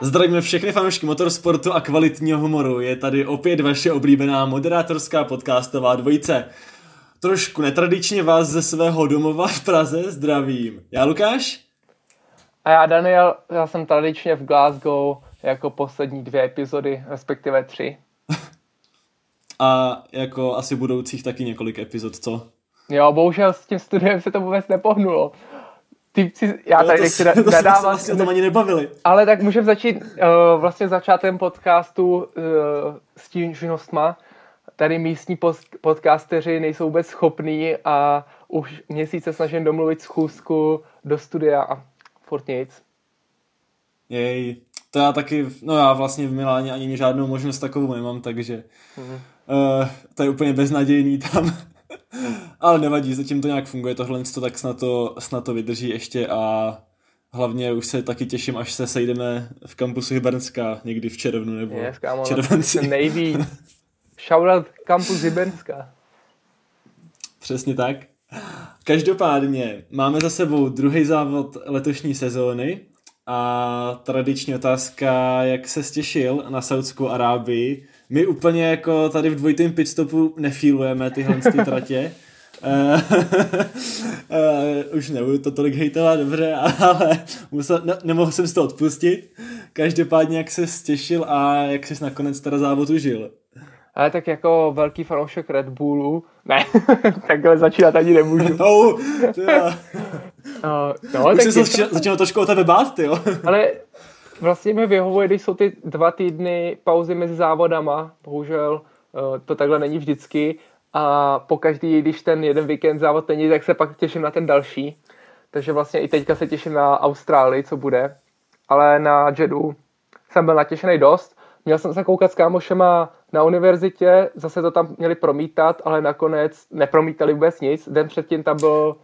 Zdravíme všechny fanoušky motorsportu a kvalitního humoru. Je tady opět vaše oblíbená moderátorská podcastová dvojice. Trošku netradičně vás ze svého domova v Praze zdravím. Já Lukáš? A já Daniel, já jsem tradičně v Glasgow jako poslední dvě epizody, respektive tři. a jako asi budoucích taky několik epizod, co? Jo, bohužel s tím studiem se to vůbec nepohnulo. Týpci, já tady nechci to nadávám. To vlastně ani nebavili. Ale tak můžeme začít uh, vlastně začátem podcastu uh, s tím žinostma. Tady místní post, podcasteři nejsou vůbec schopní a už měsíce snažím domluvit schůzku do studia a furt nic. Jej, to já taky, no já vlastně v Miláně ani žádnou možnost takovou nemám, takže mm. uh, to je úplně beznadějný tam. Ale nevadí, zatím to nějak funguje, tohle to tak snad to, snad to vydrží ještě a hlavně už se taky těším, až se sejdeme v kampusu Hybernská někdy v červnu nebo yes, kámo, červenci. Nejvíc. Shoutout kampus Hybernská. Přesně tak. Každopádně máme za sebou druhý závod letošní sezóny a tradiční otázka, jak se stěšil na Saudskou Arábii. My úplně jako tady v dvojitém pitstopu nefílujeme tyhle ty tratě. uh, už nebudu to tolik hejtovat, dobře, ale musel, ne, nemohl jsem si to odpustit. Každopádně, jak se stěšil a jak jsi nakonec teda závod užil. Ale tak jako velký fanoušek Red Bullu, ne, takhle začínat ani nemůžu. No, Uh, no, Už tak jsem se začal trošku o tebe bát, ty jo. Ale vlastně mi vyhovuje, když jsou ty dva týdny pauzy mezi závodama. Bohužel uh, to takhle není vždycky. A pokaždý, když ten jeden víkend závod není, tak se pak těším na ten další. Takže vlastně i teďka se těším na Austrálii, co bude. Ale na Jedu jsem byl natěšený dost. Měl jsem se koukat s kámošema na univerzitě, zase to tam měli promítat, ale nakonec nepromítali vůbec nic. Den předtím tam byl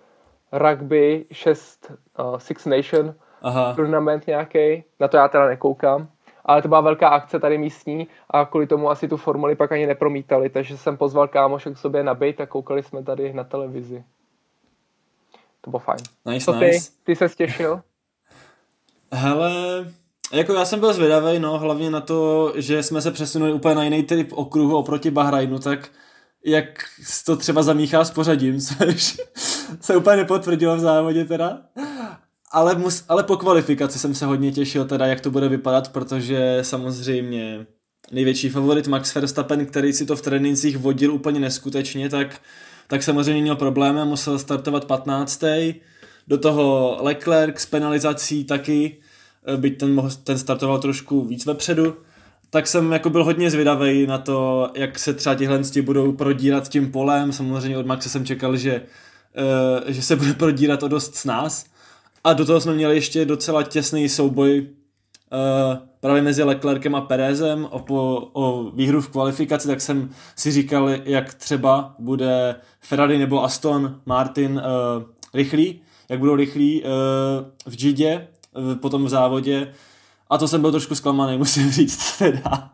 rugby 6 uh, Six Nation Aha. tournament nějaký. Na to já teda nekoukám. Ale to byla velká akce tady místní a kvůli tomu asi tu formuli pak ani nepromítali, takže jsem pozval kámoše k sobě nabít a koukali jsme tady na televizi. To bylo fajn. Nice, Co ty? Nice. Ty se těšil? Hele, jako já jsem byl zvědavý, no, hlavně na to, že jsme se přesunuli úplně na jiný typ okruhu oproti Bahrajnu, tak jak to třeba zamíchá s pořadím, což se úplně nepotvrdilo v závodě teda. Ale, mus, ale po kvalifikaci jsem se hodně těšil teda, jak to bude vypadat, protože samozřejmě největší favorit Max Verstappen, který si to v trénincích vodil úplně neskutečně, tak, tak samozřejmě měl problémy a musel startovat 15. Do toho Leclerc s penalizací taky, byť ten, ten startoval trošku víc vepředu tak jsem jako byl hodně zvědavý na to, jak se třeba tihle budou prodírat tím polem. Samozřejmě od Maxe jsem čekal, že, uh, že se bude prodírat o dost s nás. A do toho jsme měli ještě docela těsný souboj uh, právě mezi Leclerkem a Perezem o, po, o výhru v kvalifikaci, tak jsem si říkal, jak třeba bude Ferrari nebo Aston Martin uh, rychlý, jak budou rychlí uh, v Gidě, uh, potom v závodě, a to jsem byl trošku zklamaný, musím říct teda.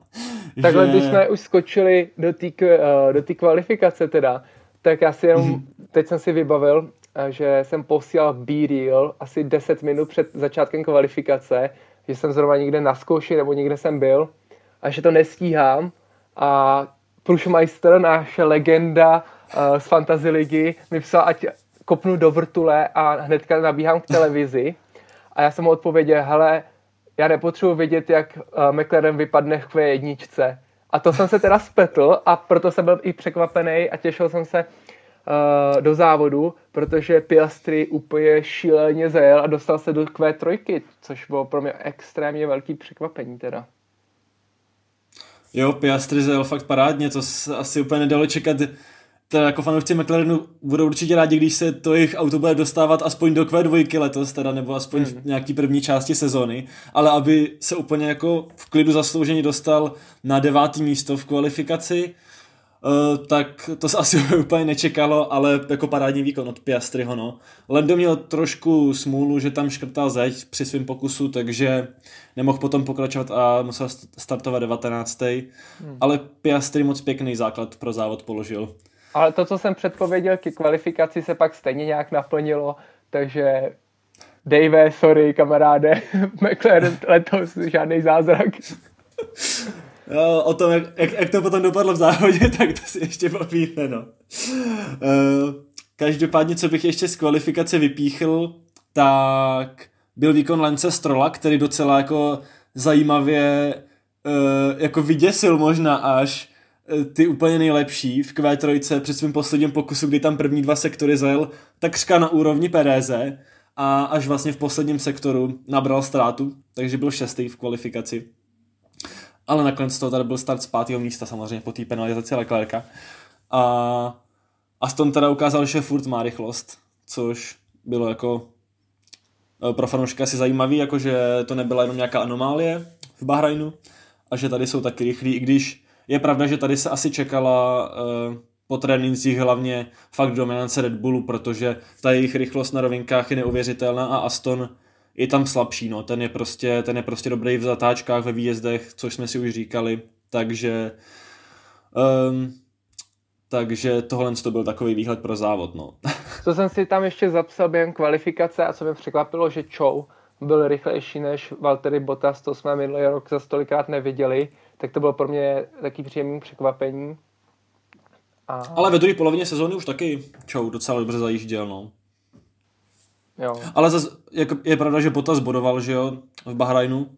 Takhle, že... když jsme už skočili do té uh, do kvalifikace teda, tak já si jenom, mm-hmm. teď jsem si vybavil, eh, že jsem posílal B-Reel asi 10 minut před začátkem kvalifikace, že jsem zrovna někde na zkouši nebo někde jsem byl a že to nestíhám a Prušmeister, naše legenda uh, z Fantasy ligy, mi psal, ať kopnu do vrtule a hnedka nabíhám k televizi. A já jsem mu odpověděl, hele, já nepotřebuji vědět, jak uh, McLaren vypadne v Q1. A to jsem se teda spetl a proto jsem byl i překvapený a těšil jsem se uh, do závodu, protože Piastri úplně šíleně zajel a dostal se do Q3, což bylo pro mě extrémně velký překvapení teda. Jo, Piastri zajel fakt parádně, to asi úplně nedalo čekat teda jako fanoušci McLarenu budou určitě rádi, když se to jejich auto bude dostávat aspoň do Q2 letos, teda nebo aspoň hmm. v nějaký první části sezóny, ale aby se úplně jako v klidu zaslouženě dostal na devátý místo v kvalifikaci, Uh, tak to se asi úplně nečekalo, ale jako parádní výkon od Piastriho, no. Lando měl trošku smůlu, že tam škrtal zeď při svém pokusu, takže nemohl potom pokračovat a musel startovat 19. Hmm. Ale Piastri moc pěkný základ pro závod položil. Ale to, co jsem předpověděl ke kvalifikaci, se pak stejně nějak naplnilo, takže Dave, sorry kamaráde, McLaren letos žádný zázrak. O tom, jak, jak, jak, to potom dopadlo v závodě, tak to si ještě povíme, no. Uh, každopádně, co bych ještě z kvalifikace vypíchl, tak byl výkon Lance Strola, který docela jako zajímavě uh, jako vyděsil možná až uh, ty úplně nejlepší v Q3 při svém posledním pokusu, kdy tam první dva sektory zajel takřka na úrovni Pereze a až vlastně v posledním sektoru nabral ztrátu, takže byl šestý v kvalifikaci. Ale nakonec to tady byl start z pátého místa samozřejmě po té penalizaci Leclerca. A Aston teda ukázal, že furt má rychlost, což bylo jako e, pro fanouška asi zajímavý, jakože to nebyla jenom nějaká anomálie v Bahrajnu a že tady jsou taky rychlí, i když je pravda, že tady se asi čekala uh, po trénincích hlavně fakt dominance Red Bullu, protože ta jejich rychlost na rovinkách je neuvěřitelná a Aston je tam slabší, no. ten, je prostě, ten je prostě dobrý v zatáčkách, ve výjezdech, což jsme si už říkali, takže um, takže tohle to byl takový výhled pro závod. No. Co jsem si tam ještě zapsal během kvalifikace a co mě překvapilo, že Chou byl rychlejší než Valtteri Bottas, to jsme minulý rok za stolikrát neviděli, tak to bylo pro mě taky příjemný překvapení. A... Ale ve druhé polovině sezóny už taky Chou docela dobře zajížděl, no. Jo. Ale zase, jako je pravda, že Bottas bodoval, že jo, v Bahrajnu.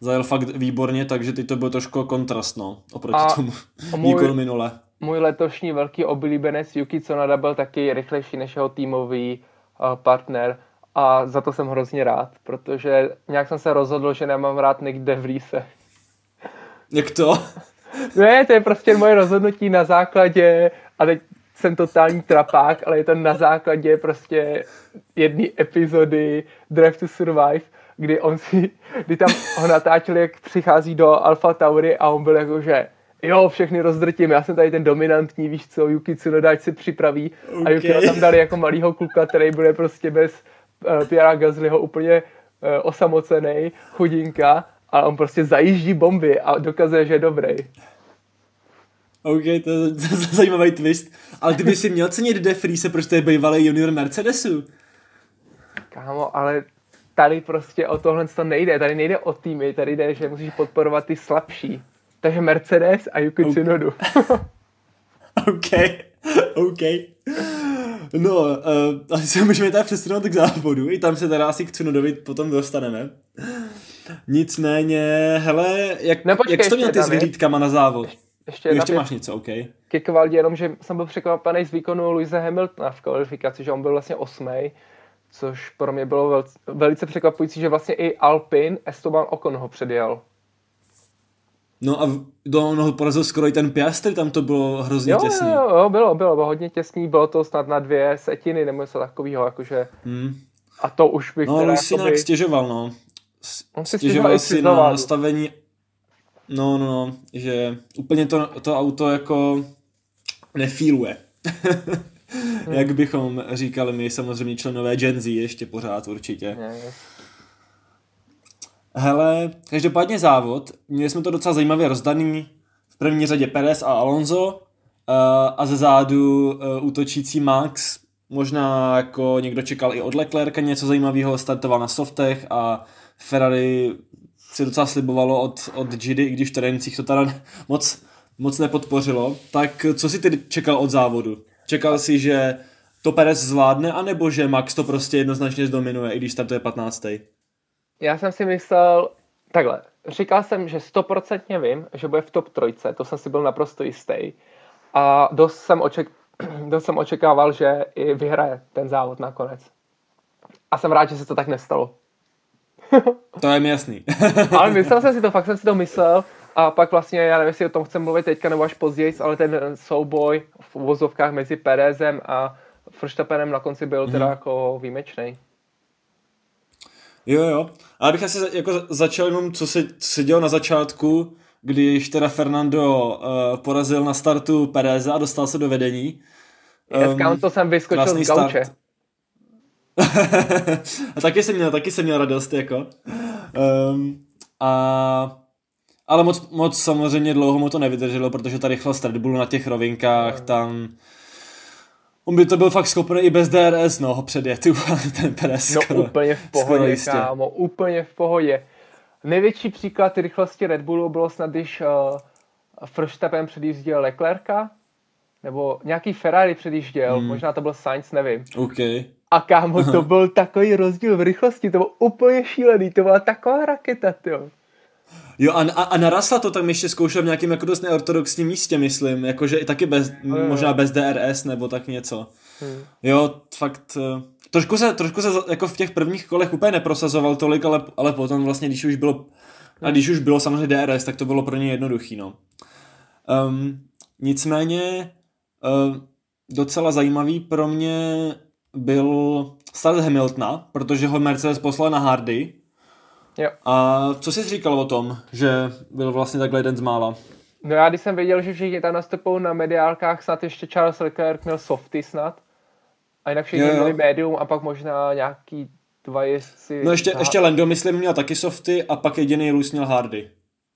Zajel fakt výborně, takže teď to bylo trošku kontrast, no, oproti a tomu můj, výkonu minule. Můj letošní velký oblíbenec Yuki Tsunoda byl taky rychlejší než jeho týmový uh, partner a za to jsem hrozně rád, protože nějak jsem se rozhodl, že nemám rád Nick De Vriese. Jak to? Ne, to je prostě moje rozhodnutí na základě, a teď jsem totální trapák, ale je to na základě prostě jedné epizody Drive to Survive, kdy on si, kdy tam ho natáčeli, jak přichází do Alpha Tauri a on byl jako, že jo, všechny rozdrtím, já jsem tady ten dominantní, víš co, Yuki Tsunoda, ať se připraví. Okay. A Yuki tam dali jako malýho kluka, který bude prostě bez uh, Pierre Gaslyho úplně uh, osamocený, chudinka, a on prostě zajíždí bomby a dokazuje, že je dobrý. OK, to je zajímavý twist. Ale ty si měl cenit De Friese, protože to je bývalý junior Mercedesu. Kámo, ale tady prostě o tohle to nejde. Tady nejde o týmy, tady jde, že musíš podporovat ty slabší. Takže Mercedes a Yuki Tsunodu. OK, OK. No, uh, asi se můžeme tady přesunout k závodu, i tam se teda asi k Tsunodovi potom dostaneme. Nicméně, hele, jak, no, počkej, jak jsi to měl ty s vyhlídkama na závod? Ještě, ještě máš něco, OK. Ke kvalitě, jenom, že jsem byl překvapený z výkonu Luise Hamiltona v kvalifikaci, že on byl vlastně osmý, což pro mě bylo vel, velice překvapující, že vlastně i Alpin Esteban Ocon ho předjel. No a do no, porazil skoro i ten Piastri, tam to bylo hrozně jo, těsný. Jo, jo, bylo, bylo, bylo hodně těsný, bylo to snad na dvě setiny nebo něco takového, jakože... Hmm. A to už bych No, už si nějak stěžoval, no. On si stěžoval si na nastavení No, no, no, že úplně to, to auto jako nefíluje. Jak bychom říkali my samozřejmě členové Gen Z ještě pořád určitě. Hele, každopádně závod, měli jsme to docela zajímavě rozdaný. V první řadě Perez a Alonso uh, a ze zádu uh, útočící Max. Možná jako někdo čekal i od Leclerca něco zajímavého, startoval na softech a Ferrari si docela slibovalo od, od Gidy, i když v teréncích to teda moc, moc nepodpořilo. Tak co si ty čekal od závodu? Čekal si, že to Perez zvládne, anebo že Max to prostě jednoznačně zdominuje, i když startuje 15. Já jsem si myslel, takhle, říkal jsem, že stoprocentně vím, že bude v top trojce, to jsem si byl naprosto jistý. A dost jsem, oček, dost jsem očekával, že i vyhraje ten závod nakonec. A jsem rád, že se to tak nestalo. To je mi jasný. ale myslel jsem si to, fakt jsem si to myslel. A pak vlastně, já nevím, jestli o tom chcem mluvit teďka nebo až později, ale ten souboj v uvozovkách mezi Perezem a Verstappenem na konci byl teda hmm. jako výjimečný. Jo, jo. A bych asi jako začal jenom, co se, co se dělo na začátku, když teda Fernando uh, porazil na startu Pereza a dostal se do vedení. Um, to jsem vyskočil z gauče. Start. a taky jsem měl, taky jsem měl radost, jako. Um, a ale moc, moc samozřejmě dlouho mu to nevydrželo, protože ta rychlost Red Bullu na těch rovinkách tam On by to byl fakt schopný i bez DRS, no, ho předjet, ten Perez. No skoro, úplně v pohodě, kámo, úplně v pohodě. Největší příklad rychlosti Red Bullu bylo snad, když uh, Verstappen předjížděl Leclerca, nebo nějaký Ferrari předjížděl, hmm. možná to byl Sainz, nevím. Okay. A kámo, to byl takový rozdíl v rychlosti, to bylo úplně šílený, to byla taková raketa, jo. Jo a, a, a narasla to tam ještě zkoušel v nějakém jako dost neortodoxním místě, myslím, jakože i taky bez, hmm. možná bez DRS nebo tak něco. Hmm. Jo, fakt, uh, trošku se, trošku se jako v těch prvních kolech úplně neprosazoval tolik, ale, ale potom vlastně, když už bylo, a když už bylo samozřejmě DRS, tak to bylo pro ně jednoduchý, no. Um, nicméně, uh, docela zajímavý pro mě byl start Hamiltona, protože ho Mercedes poslal na Hardy. Jo. A co jsi říkal o tom, že byl vlastně takhle jeden z mála? No já když jsem věděl, že všichni tam nastupují na mediálkách, snad ještě Charles Leclerc měl softy snad. A jinak všichni měli médium a pak možná nějaký dva jezdci. No ještě, ještě Lando, myslím, měl taky softy a pak jediný Lewis měl hardy.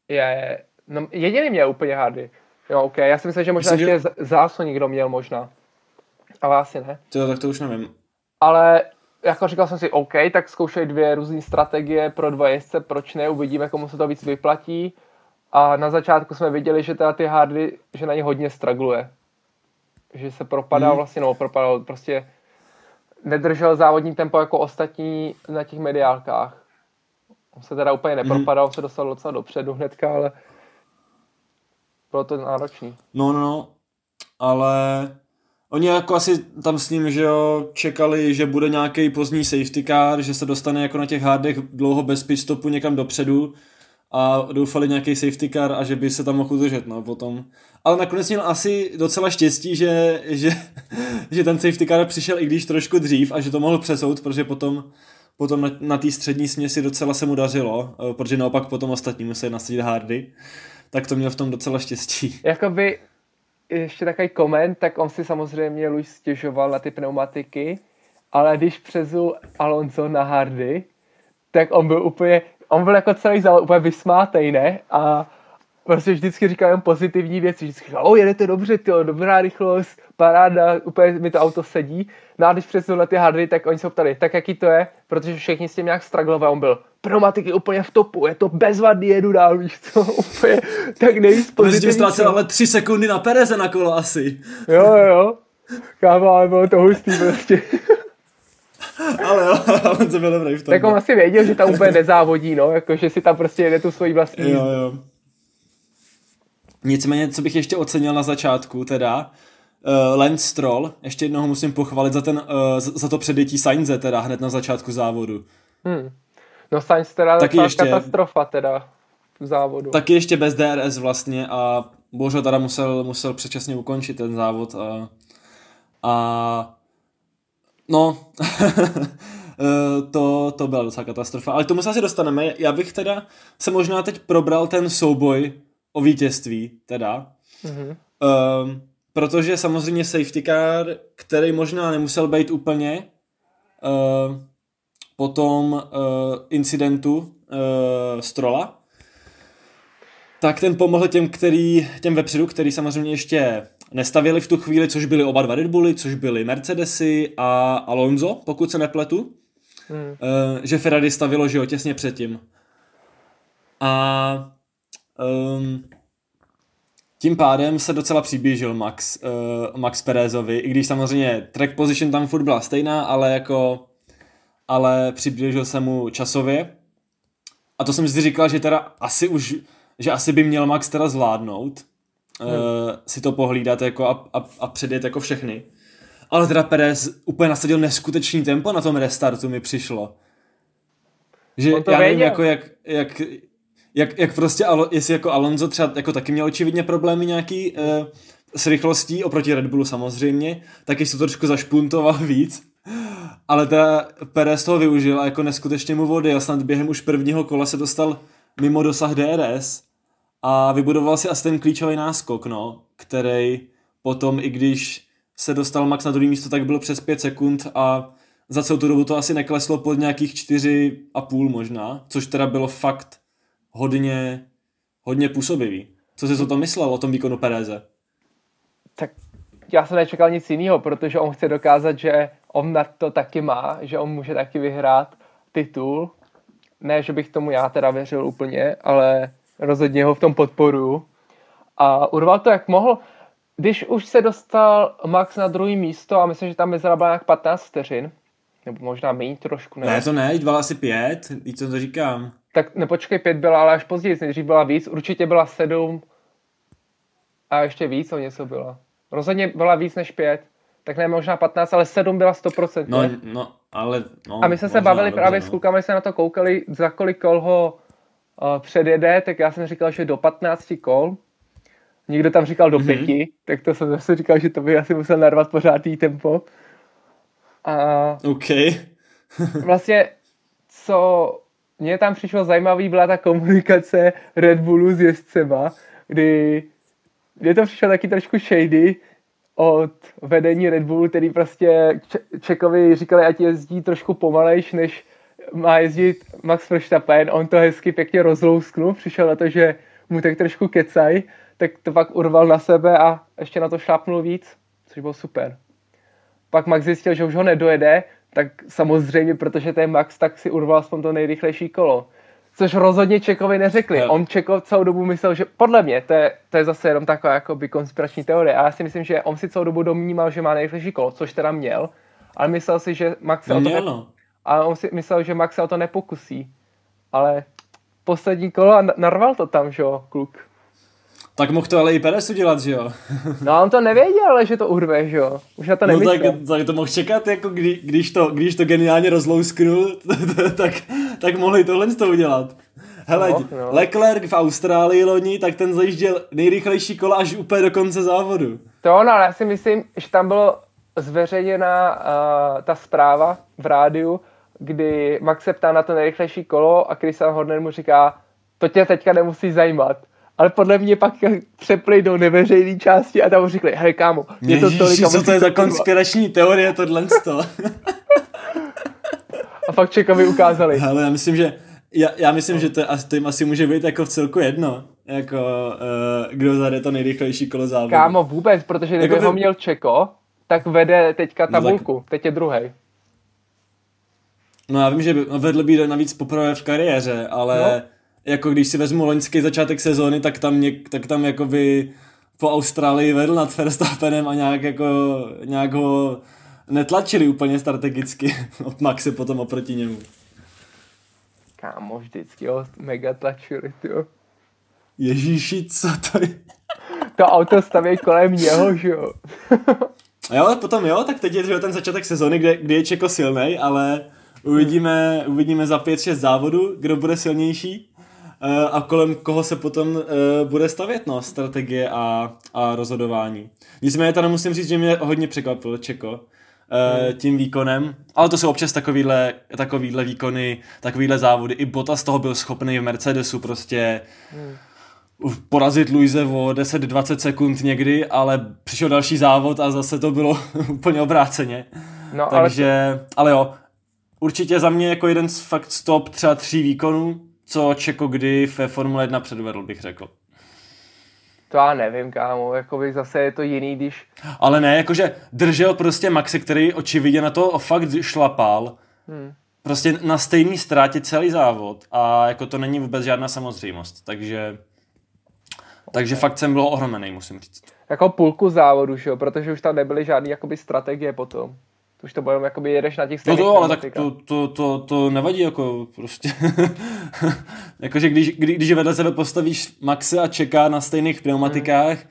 Je, je. No, jediný měl úplně hardy. Jo, ok. Já si myslím, že možná myslím, ještě že... záso někdo měl možná. Ale asi ne. To, tak to už nevím. Ale jako říkal jsem si, OK, tak zkoušej dvě různé strategie pro dva jezdce, proč ne, uvidíme, komu se to víc vyplatí. A na začátku jsme viděli, že teda ty hardy, že na ně hodně stragluje. Že se propadá hmm. vlastně, no propadal, prostě nedržel závodní tempo jako ostatní na těch mediálkách. On se teda úplně nepropadal, hmm. se dostal docela dopředu hnedka, ale bylo to náročný. No, no, no, ale oni jako asi tam s ním, že jo, čekali, že bude nějaký pozdní safety car, že se dostane jako na těch hardech dlouho bez pitstopu někam dopředu a doufali nějaký safety car a že by se tam mohl udržet, no, potom. Ale nakonec měl asi docela štěstí, že, že, že ten safety car přišel i když trošku dřív a že to mohl přesout, protože potom potom na, na té střední směsi docela se mu dařilo, eh, protože naopak potom ostatní museli nasadit hardy tak to měl v tom docela štěstí. Jakoby ještě takový koment, tak on si samozřejmě Luis stěžoval na ty pneumatiky, ale když přezul Alonso na hardy, tak on byl úplně, on byl jako celý závod úplně vysmátej, ne? A prostě vždycky říkal jen pozitivní věci, vždycky říkal, o, jedete dobře, to dobrá rychlost, paráda, úplně mi to auto sedí. No a když přesunul na ty hadry, tak oni se ptali, tak jaký to je, protože všichni s tím nějak straglovali, on byl, pneumatiky úplně v topu, je to bezvadný, jedu dál, víš co, úplně tak nejvíc pozitivní. Protože ale tři sekundy na Pereze na kolo asi. Jo, jo, kámo, ale bylo to hustý prostě. ale jo, on se byl dobrý v tom. Tak on asi věděl, že tam úplně nezávodí, no, jako, že si tam prostě jede tu svoji vlastní. Jo, jo. Nicméně, co bych ještě ocenil na začátku, teda, uh, Lance Stroll, ještě jednoho musím pochválit za, ten, uh, za to předjetí Sainze, teda hned na začátku závodu. Hmm. No Sainz teda taky ještě, katastrofa teda v závodu. Taky ještě bez DRS vlastně a bohužel teda musel, musel předčasně ukončit ten závod a, a no, eh, to, to byla docela katastrofa. Ale k tomu se asi dostaneme. Já bych teda se možná teď probral ten souboj o vítězství, teda. Mm-hmm. Um, protože samozřejmě safety car, který možná nemusel být úplně uh, po tom uh, incidentu uh, Strola, tak ten pomohl těm, který, těm vepředu, který samozřejmě ještě nestavili v tu chvíli, což byly oba dva Red Bully, což byly Mercedesy a Alonso, pokud se nepletu. Hmm. Uh, že Ferrari stavilo, že jo, těsně předtím. A um, tím pádem se docela přiblížil Max, uh, Max Perezovi, i když samozřejmě track position tam furt byla stejná, ale jako ale přiblížil se mu časově. A to jsem si říkal, že teda asi už, že asi by měl Max teda zvládnout, hmm. uh, si to pohlídat jako a, a, a předjet jako všechny. Ale teda Perez úplně nasadil neskutečný tempo na tom restartu mi přišlo. Že já nevím, jako jak, jak, jak, jak prostě, jestli jako Alonso třeba jako taky měl očividně problémy nějaký uh, s rychlostí oproti Red Bullu samozřejmě, tak jestli to trošku zašpuntoval víc. Ale ta Perez toho využil a jako neskutečně mu vody a snad během už prvního kola se dostal mimo dosah DRS a vybudoval si asi ten klíčový náskok, no, který potom, i když se dostal Max na druhé místo, tak bylo přes 5 sekund a za celou tu dobu to asi nekleslo pod nějakých 4,5 možná, což teda bylo fakt hodně, hodně působivý. Co jsi o tom myslel, o tom výkonu Pereze? Tak já jsem nečekal nic jiného, protože on chce dokázat, že on na to taky má, že on může taky vyhrát titul. Ne, že bych tomu já teda věřil úplně, ale rozhodně ho v tom podporuju. A urval to jak mohl. Když už se dostal Max na druhé místo a myslím, že tam mezera byla nějak 15 vteřin, nebo možná méně trošku. Ne, ne to ne, byla asi pět, víc co to říkám. Tak nepočkej, pět byla, ale až později, nejdřív byla víc, určitě byla sedm a ještě víc o něco byla. Rozhodně byla víc než pět, tak ne možná 15, ale sedm byla 100%. No, no, ale... No, a my jsme se bavili dobře, právě no. s klukami, se na to koukali, za kolik kol ho uh, předjede, tak já jsem říkal, že do 15 kol. Někdo tam říkal do mm-hmm. pěti, tak to jsem zase říkal, že to by asi musel narvat pořádný tempo. A OK. vlastně, co mně tam přišlo zajímavý, byla ta komunikace Red Bullu s jezdcema, kdy mě to přišlo taky trošku shady od vedení Red Bullu, který prostě Čekovi říkali, ať jezdí trošku pomalejš, než má jezdit Max Verstappen. On to hezky pěkně rozlousknul, přišel na to, že mu tak trošku kecaj, tak to pak urval na sebe a ještě na to šlápnul víc, což bylo super. Pak Max zjistil, že už ho nedojede, tak samozřejmě, protože to je Max, tak si urval aspoň to nejrychlejší kolo. Což rozhodně Čekovi neřekli. No. On Čekov celou dobu myslel, že podle mě, to je, to je zase jenom taková jakoby konspirační teorie, a já si myslím, že on si celou dobu domnímal, že má nejrychlejší kolo, což teda měl, ale myslel si, že Max se no, o to měl, no. a on si myslel, že Max se o to nepokusí. Ale poslední kolo a narval to tam, že jo, kluk. Tak mohl to ale i Perez udělat, že jo? no on to nevěděl, ale že to urve, že jo? Už na to nemyslel. No tak, tak to mohl čekat, jako kdy, když, to, když to geniálně rozlousknul, tak, tak mohli tohle to udělat. Hele, no, no. Leclerc v Austrálii loni, tak ten zajížděl nejrychlejší kola až úplně do konce závodu. To ono, ale já si myslím, že tam bylo zveřejněna uh, ta zpráva v rádiu, kdy Max se ptá na to nejrychlejší kolo a Christian Horner mu říká, to tě teďka nemusí zajímat ale podle mě pak přepli do neveřejné části a tam řekli, hej kámo, je to tolik. co to je za konspirační teorie tohle A fakt Čekovi ukázali. Ale já myslím, že já, já myslím, že to, to jim asi může být jako v celku jedno, jako uh, kdo zade to nejrychlejší kolo závodu. Kámo, vůbec, protože kdyby jako ho měl Čeko, tak vede teďka tabulku, no tak... teď je druhý. No já vím, že vedl by navíc poprvé v kariéře, ale no jako když si vezmu loňský začátek sezóny, tak tam, něk, tak tam jako by po Austrálii vedl nad Verstappenem a nějak jako, nějak ho netlačili úplně strategicky od Maxi potom oproti němu. Kámo, vždycky ho mega tlačili, jo. Ježíši, co to je? To auto staví kolem něho, že jo. jo, potom jo, tak teď je ten začátek sezóny, kde, kdy je Čeko silnej, ale uvidíme, uvidíme za 5-6 závodů, kdo bude silnější. Eh, a kolem koho se potom uh, bude stavět no, strategie a, a rozhodování. Nicméně tady musím říct, že mě hodně překvapil Čeko uh, hmm. tím výkonem, ale to jsou občas takovýhle, takovýhle výkony, takovýhle závody. I Bota z toho byl schopný v Mercedesu prostě hmm porazit Luise o 10-20 sekund někdy, ale přišel další závod a zase to bylo úplně obráceně. No, Takže, ale... ale jo, určitě za mě jako jeden z fakt stop třeba tří výkonů, co Čeko kdy ve Formule 1 předvedl, bych řekl. To já nevím, kámo, jakoby zase je to jiný, když... Ale ne, jakože držel prostě Maxi, který očividně na to fakt šlapal, hmm. prostě na stejný ztrátě celý závod a jako to není vůbec žádná samozřejmost, takže... Takže fakt jsem byl ohromený, musím říct. Jako půlku závodu, že jo, protože už tam nebyly žádné jakoby strategie potom už to bude jakoby jedeš na těch No to, ale tak to, to, to, to nevadí, jako prostě. Jakože když, kdy, když vedle sebe postavíš Maxe a čeká na stejných pneumatikách, hmm.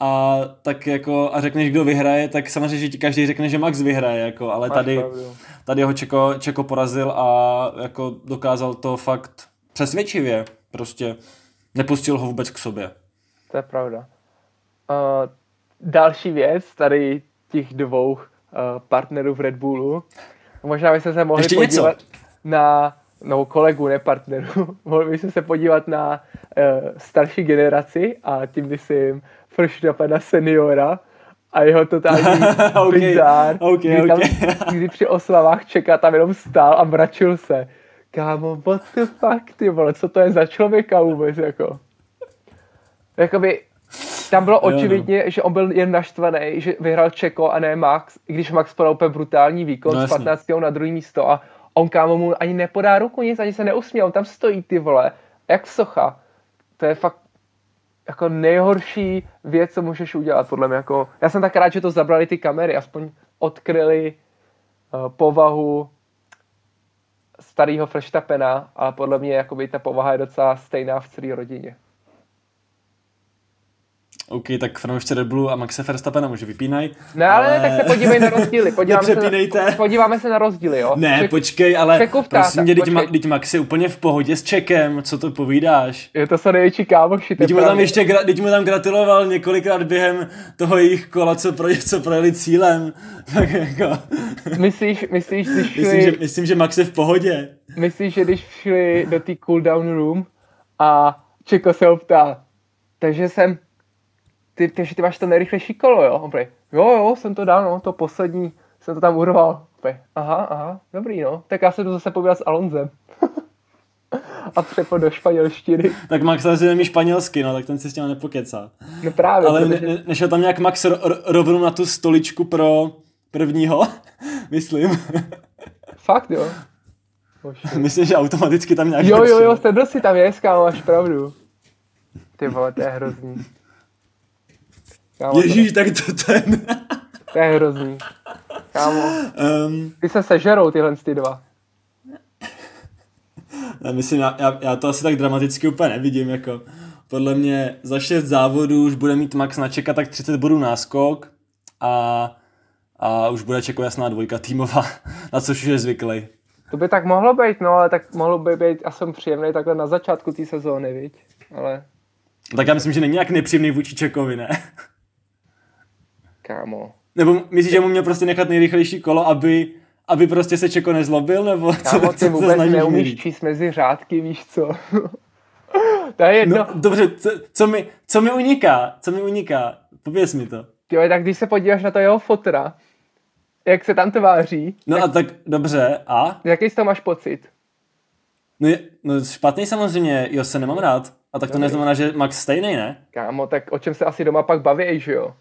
a tak jako a řekneš, kdo vyhraje, tak samozřejmě, že ti každý řekne, že Max vyhraje, jako, ale tady, tady ho Čeko, Čeko porazil a jako dokázal to fakt přesvědčivě, prostě nepustil ho vůbec k sobě. To je pravda. Uh, další věc tady těch dvou partnerů v Red Bullu. Možná byste se mohli Ještě podívat něco? na, no kolegu, ne partnerů, mohli byste se podívat na uh, starší generaci a tím myslím Verstappena seniora a jeho totální okay, bizár, okay, kdy, tam, okay. kdy při oslavách čeká, tam jenom stál a mračil se. Kámo, what the fuck, ty vole, co to je za člověka vůbec, jako? Jakoby, tam bylo očividně, no. že on byl jen naštvaný, že vyhrál Čeko a ne Max, i když Max podal úplně brutální výkon no, z 15. na druhý místo a on kámo mu ani nepodá ruku, nic, ani se neusměl, on tam stojí ty vole, jak socha. To je fakt jako nejhorší věc, co můžeš udělat, podle mě. Jako, já jsem tak rád, že to zabrali ty kamery, aspoň odkryli uh, povahu starého Freštapena, ale podle mě jakoby ta povaha je docela stejná v celé rodině. OK, tak fanoušci Red Bullu a Maxe Verstappena může vypínaj. Ne, ale, ale... tak se podívej na rozdíly. Podíváme se na, podíváme se na rozdíly, jo. Ne, Ček, počkej, ale čekovka, prosím mě, teď, Ma, teď Max je úplně v pohodě s Čekem, co to povídáš? Je to se největší kámoši. Teď mu, tam ještě, teď mu tam gratuloval několikrát během toho jejich kola, co, pro, co projeli cílem. Tak jako... Myslíš, myslíš, když šli... myslím, že, myslím, že Max je v pohodě. Myslíš, že když šli do té cooldown room a Čeko se optá, takže jsem ty, ty, ty máš to nejrychlejší kolo, jo? On prý, jo, jo, jsem to dal, no, to poslední, jsem to tam urval. Prý, aha, aha, dobrý, no, tak já se jdu zase povídat s Alonzem. a přepod do španělštiny. Tak Max asi nemí španělsky, no, tak ten si s tím nepokecá. No právě. Ale protože... ne, nešel tam nějak Max rovnou na tu stoličku pro prvního, myslím. Fakt, jo. Myslím, že automaticky tam nějak... Jo, jo, jo, sedl si tam je, kámo, máš pravdu. Ty vole, to je hrozný. Kámo, Ježíš, tak to ten... to je hrozný. Kámo. Um, ty se sežerou tyhle ty dva. Já myslím, já, já, já, to asi tak dramaticky úplně nevidím, jako podle mě za 6 závodů už bude mít Max načekat tak 30 bodů náskok a, a už bude čekat jasná dvojka týmová, na což už je zvyklý. To by tak mohlo být, no, ale tak mohlo by být a jsem příjemný takhle na začátku té sezóny, viď? Ale... Tak já myslím, že není nějak nepříjemný vůči Čekovi, ne? Kámo. Nebo myslíš, že mu měl prostě nechat nejrychlejší kolo, aby, aby prostě se Čeko nezlobil, nebo kámo, co, ty co vůbec neumíš mít? číst mezi řádky, víš co? to je jedno. No, dobře, co, co, mi, co mi uniká? Co mi uniká? Pověz mi to. Jo, tak když se podíváš na to jeho fotra, jak se tam tváří. No tak, a tak dobře, a? Jaký z toho máš pocit? No, je, no špatný samozřejmě, jo, se nemám rád. A tak to Dobrý. neznamená, že Max stejný, ne? Kámo, tak o čem se asi doma pak baví, že jo?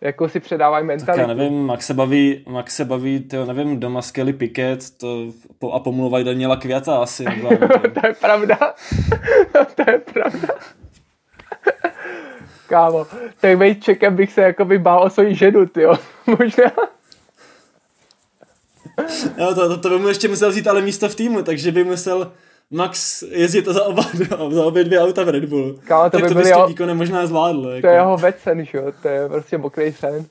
Jako si předávají mentalitu. Tak já nevím, Max se baví, Max se baví, tyjo, nevím, doma s Kelly Pickett to, a pomluvají Daniela Květa asi. to je pravda. to je pravda. Kámo, tak být čekem bych se jako bál o svoji ženu, jo. Možná. Jo, to, to, to by mu ještě musel vzít ale místo v týmu, takže by musel Max jezdit za, oba, za obě dvě auta v Red Bull. Kámo, to by to by tím výkonem možná zvládl. Jako. To je jeho vecen, že jo? To je prostě mokrý sen.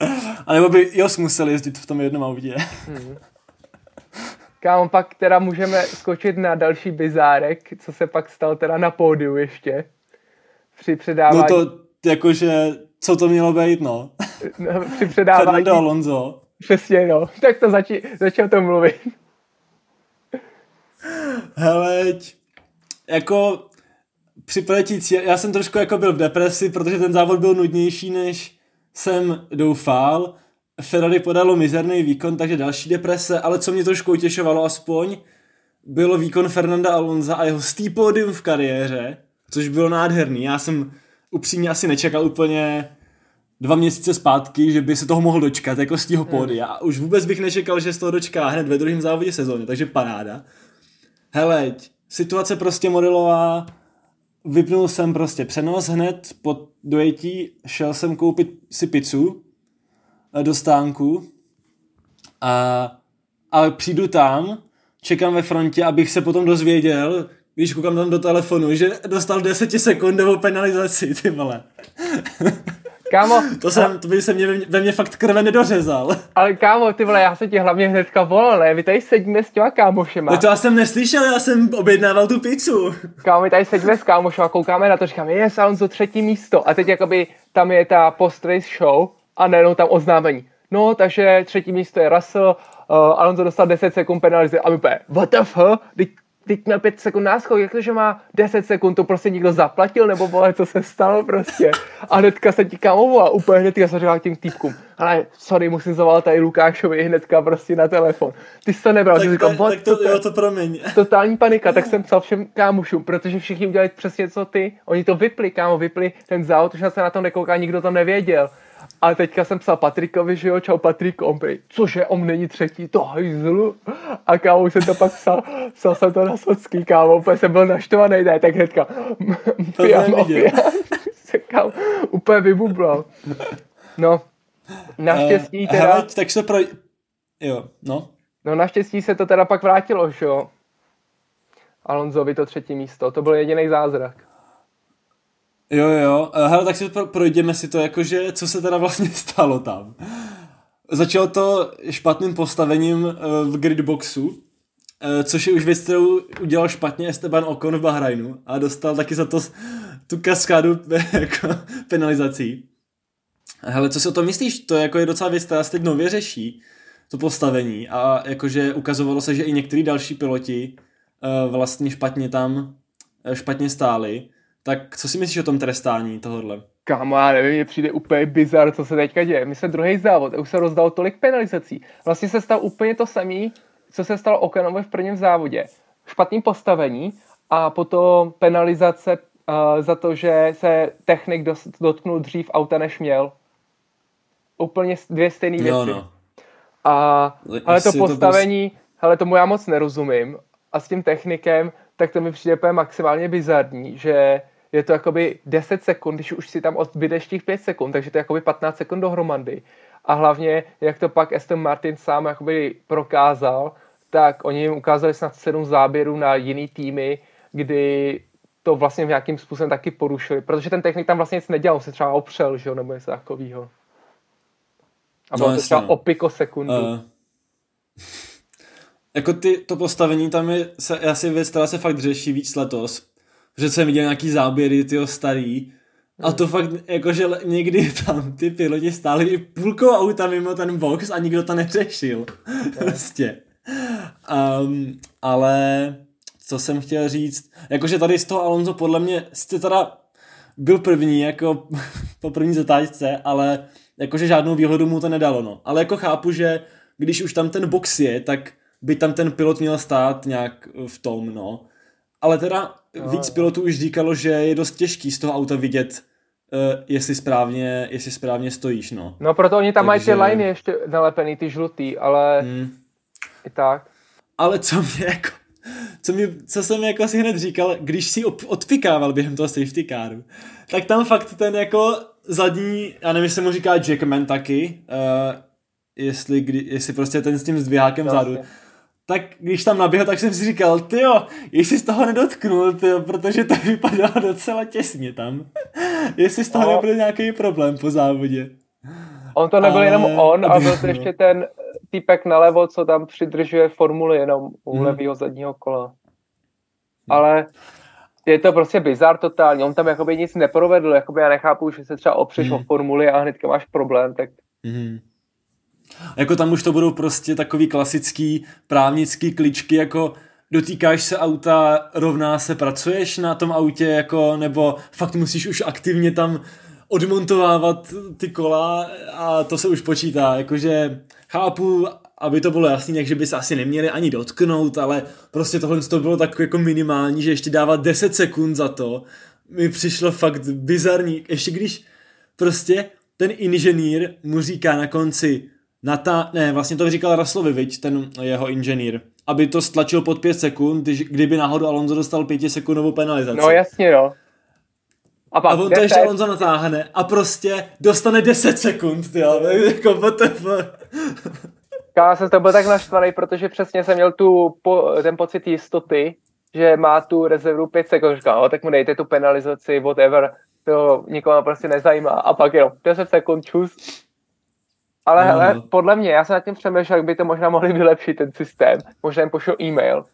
A nebo by Jos musel jezdit v tom jednom autě. Hmm. Kámo, pak teda můžeme skočit na další bizárek, co se pak stal teda na pódiu ještě. Při předávání... No to jakože, co to mělo být, no. no při předávání... Fernando Alonso. Přesně, no. Tak to zači- začal to mluvit. Heleď, jako při poletí já jsem trošku jako byl v depresi, protože ten závod byl nudnější, než jsem doufal. Ferrari podalo mizerný výkon, takže další deprese, ale co mě trošku utěšovalo aspoň, bylo výkon Fernanda Alonza a jeho stý pódium v kariéře, což bylo nádherný. Já jsem upřímně asi nečekal úplně dva měsíce zpátky, že by se toho mohl dočkat, jako z toho pódia. A už vůbec bych nečekal, že z toho dočká hned ve druhém závodě sezóny, takže paráda hele, situace prostě modelová, vypnul jsem prostě přenos hned po dojetí, šel jsem koupit si pizzu eh, do stánku a, a přijdu tam, čekám ve frontě, abych se potom dozvěděl, když koukám tam do telefonu, že dostal 10 sekundovou penalizaci, ty vole. Kámo. To, jsem, to by se mě, ve mně fakt krve nedořezal. Ale kámo, ty vole, já se ti hlavně hnedka volal, ne? Vy tady sedíme s těma kámošema. No to já jsem neslyšel, já jsem objednával tu pizzu. Kámo, my tady sedíme s kámošema, koukáme na to, říkáme, je Alonso třetí místo. A teď jakoby tam je ta post-race show a nejenom tam oznámení. No, takže třetí místo je Russell, uh, Alonso dostal 10 sekund penalizy a my úplně, what the fuck? teď měl 5 sekund náskok, jak to, že má 10 sekund, to prostě někdo zaplatil, nebo vole, co se stalo prostě. A hnedka se ti kámo a úplně hnedka jsem říkal těm týpkům, ale sorry, musím zavolat tady Lukášovi hnedka prostě na telefon. Ty jsi to nebral, tak, ty říkal, tak, tak to, to, jo, to promiň. Totální panika, tak jsem psal všem kámošům, protože všichni udělali přesně co ty, oni to vypli, kámo, vypli ten závod, už se na tom nekouká, nikdo to nevěděl. A teďka jsem psal Patrikovi, že jo, čau Patrik, on prý, cože, on není třetí, to hajzlu. A kámo, jsem to pak psal, psal jsem to na socky, kámo, úplně jsem byl naštvaný, ne, tak hnedka, pijam, se kámo, úplně vybublal. No, naštěstí uh, teda... Hele, tak se pro... Jo, no. No naštěstí se to teda pak vrátilo, že jo. Alonzovi to třetí místo, to byl jediný zázrak. Jo, jo, eh, hele, tak si projdeme si to, jakože, co se teda vlastně stalo tam. Začalo to špatným postavením eh, v gridboxu, eh, což je už věc, kterou udělal špatně Esteban Ocon v Bahrajnu a dostal taky za to tu kaskádu jako penalizací. Hele, co si o tom myslíš? To jako je docela věc, která se teď nově řeší, to postavení a jakože ukazovalo se, že i některý další piloti vlastně špatně tam, špatně stáli tak co si myslíš o tom trestání tohohle? Kámo, já nevím, mě přijde úplně bizar, co se teďka děje. My jsme druhý závod, už se rozdal tolik penalizací. Vlastně se stalo úplně to samé, co se stalo Okanovi v prvním závodě. Špatný postavení a potom penalizace uh, za to, že se technik dotknul dřív auta, než měl. Úplně dvě stejné věci. Jo, no. A ale to postavení, to hele, tomu já moc nerozumím. A s tím technikem, tak to mi přijde úplně maximálně bizarní, že je to jakoby 10 sekund, když už si tam odbydeš těch 5 sekund, takže to je jakoby 15 sekund dohromady. A hlavně, jak to pak Aston Martin sám jakoby prokázal, tak oni jim ukázali snad 7 záběrů na jiný týmy, kdy to vlastně v nějakým způsobem taky porušili, protože ten technik tam vlastně nic nedělal, se třeba opřel, že jo, nebo něco takového. A bylo no, to třeba no. o piko sekundu. Uh, jako ty, to postavení tam je se, asi věc, která se fakt řeší víc letos, že jsem viděl nějaký záběry, tyho starý, a to fakt, jakože někdy tam ty piloti stáli i půlkou auta mimo ten box a nikdo to neřešil. prostě. Um, ale co jsem chtěl říct, jakože tady z toho Alonso podle mě jste teda byl první, jako po první zatáčce, ale jakože žádnou výhodu mu to nedalo, no. Ale jako chápu, že když už tam ten box je, tak by tam ten pilot měl stát nějak v tom, no. Ale teda no, víc pilotů už říkalo, že je dost těžký z toho auta vidět, uh, jestli, správně, jestli správně stojíš, no. No proto oni tam Takže... mají ty liney ještě nalepený, ty žlutý, ale hmm. i tak. Ale co mě jako, co, mě, co jsem jako si hned říkal, když si odpikával během toho safety caru, tak tam fakt ten jako zadní, já nevím, jestli mu říká Jackman taky, uh, jestli, kdy, jestli prostě ten s tím zdvihákem vzadu, tak když tam naběhl, tak jsem si říkal, ty jo, jestli z toho nedotknul, tyjo, protože to vypadalo docela těsně tam. jestli z toho no. nebyl nějaký problém po závodě. On to nebyl ale... jenom on, ale byl to ještě ten týpek nalevo, co tam přidržuje formuli jenom u hmm. levého zadního kola. Hmm. Ale je to prostě bizar totálně. On tam jakoby nic neprovedl, jakoby já nechápu, že se třeba opřeš hmm. o formuli a hnedka máš problém, tak hmm. Jako tam už to budou prostě takový klasický právnický kličky, jako dotýkáš se auta, rovná se, pracuješ na tom autě, jako, nebo fakt musíš už aktivně tam odmontovávat ty kola a to se už počítá, jakože chápu, aby to bylo jasný, takže by se asi neměli ani dotknout, ale prostě tohle to bylo tak jako minimální, že ještě dávat 10 sekund za to, mi přišlo fakt bizarní, ještě když prostě ten inženýr mu říká na konci, Nata, ne, vlastně to říkal Raslovi, viď, ten jeho inženýr, aby to stlačil pod 5 sekund, když, kdyby náhodou Alonso dostal 5 sekundovou penalizaci. No jasně, no. A, pak a on to ještě Alonso natáhne a prostě dostane 10 sekund, ty jako WTF. Já jsem to byl tak naštvaný, protože přesně jsem měl tu, po, ten pocit jistoty, že má tu rezervu 5 sekund. Říkal, no, tak mu dejte tu penalizaci, whatever, to nikomu prostě nezajímá. A pak jenom 10 sekund, čus, ale no, hele, no. podle mě, já jsem nad tím přemýšlel, jak by to možná mohli vylepšit ten systém. Možná jim pošel e-mail.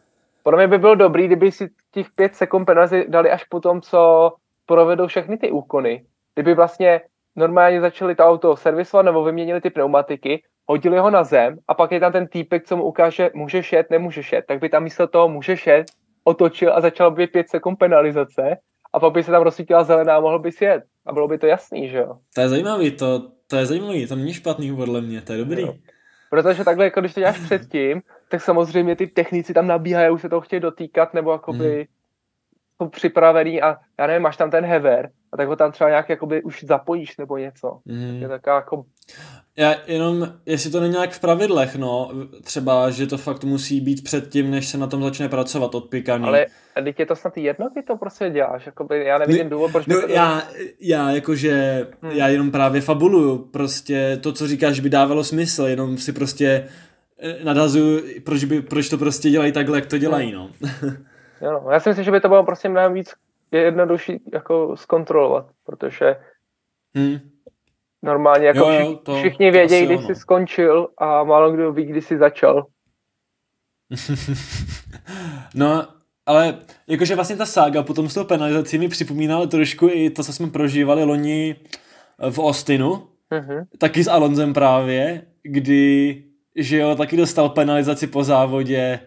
Podle mě by bylo dobrý, kdyby si těch pět sekund penazi dali až po tom, co provedou všechny ty úkony. Kdyby vlastně normálně začali to auto servisovat nebo vyměnili ty pneumatiky, hodili ho na zem a pak je tam ten týpek, co mu ukáže, může šet, nemůže šet. Tak by tam místo toho může šet, otočil a začal být 5 sekund penalizace a pak by se tam rozsvítila zelená a mohl by sjet. A bylo by to jasný, že jo? To je zajímavý, to, to je zajímavý, to není špatný podle mě, to je dobrý. Jo. Protože takhle, jako když to děláš předtím, tak samozřejmě ty technici tam nabíhají, už se toho chtějí dotýkat, nebo jakoby jsou připravený a já nevím, máš tam ten hever a tak ho tam třeba nějak jakoby už zapojíš nebo něco. Hmm. Je taková jako já jenom, jestli to není nějak v pravidlech, no, třeba, že to fakt musí být předtím, než se na tom začne pracovat odpikaný. Ale teď je to snad jedno, ty to prostě děláš, jakoby, já nevidím důvod, proč no, to... já, já jakože, hmm. já jenom právě fabuluju, prostě to, co říkáš, by dávalo smysl, jenom si prostě eh, nadazuju, proč, by, proč to prostě dělají takhle, jak to dělají, no. jo, no. Já si myslím, že by to bylo prostě mnohem víc jednodušší jako zkontrolovat, protože hmm Normálně jako jo, jo, to, všichni vědějí, kdy jsi skončil a málo kdo ví, kdy jsi začal. no, ale jakože vlastně ta sága potom s tou penalizací mi připomínala trošku i to, co jsme prožívali loni v Austinu, uh-huh. taky s Alonzem právě, kdy, že jo, taky dostal penalizaci po závodě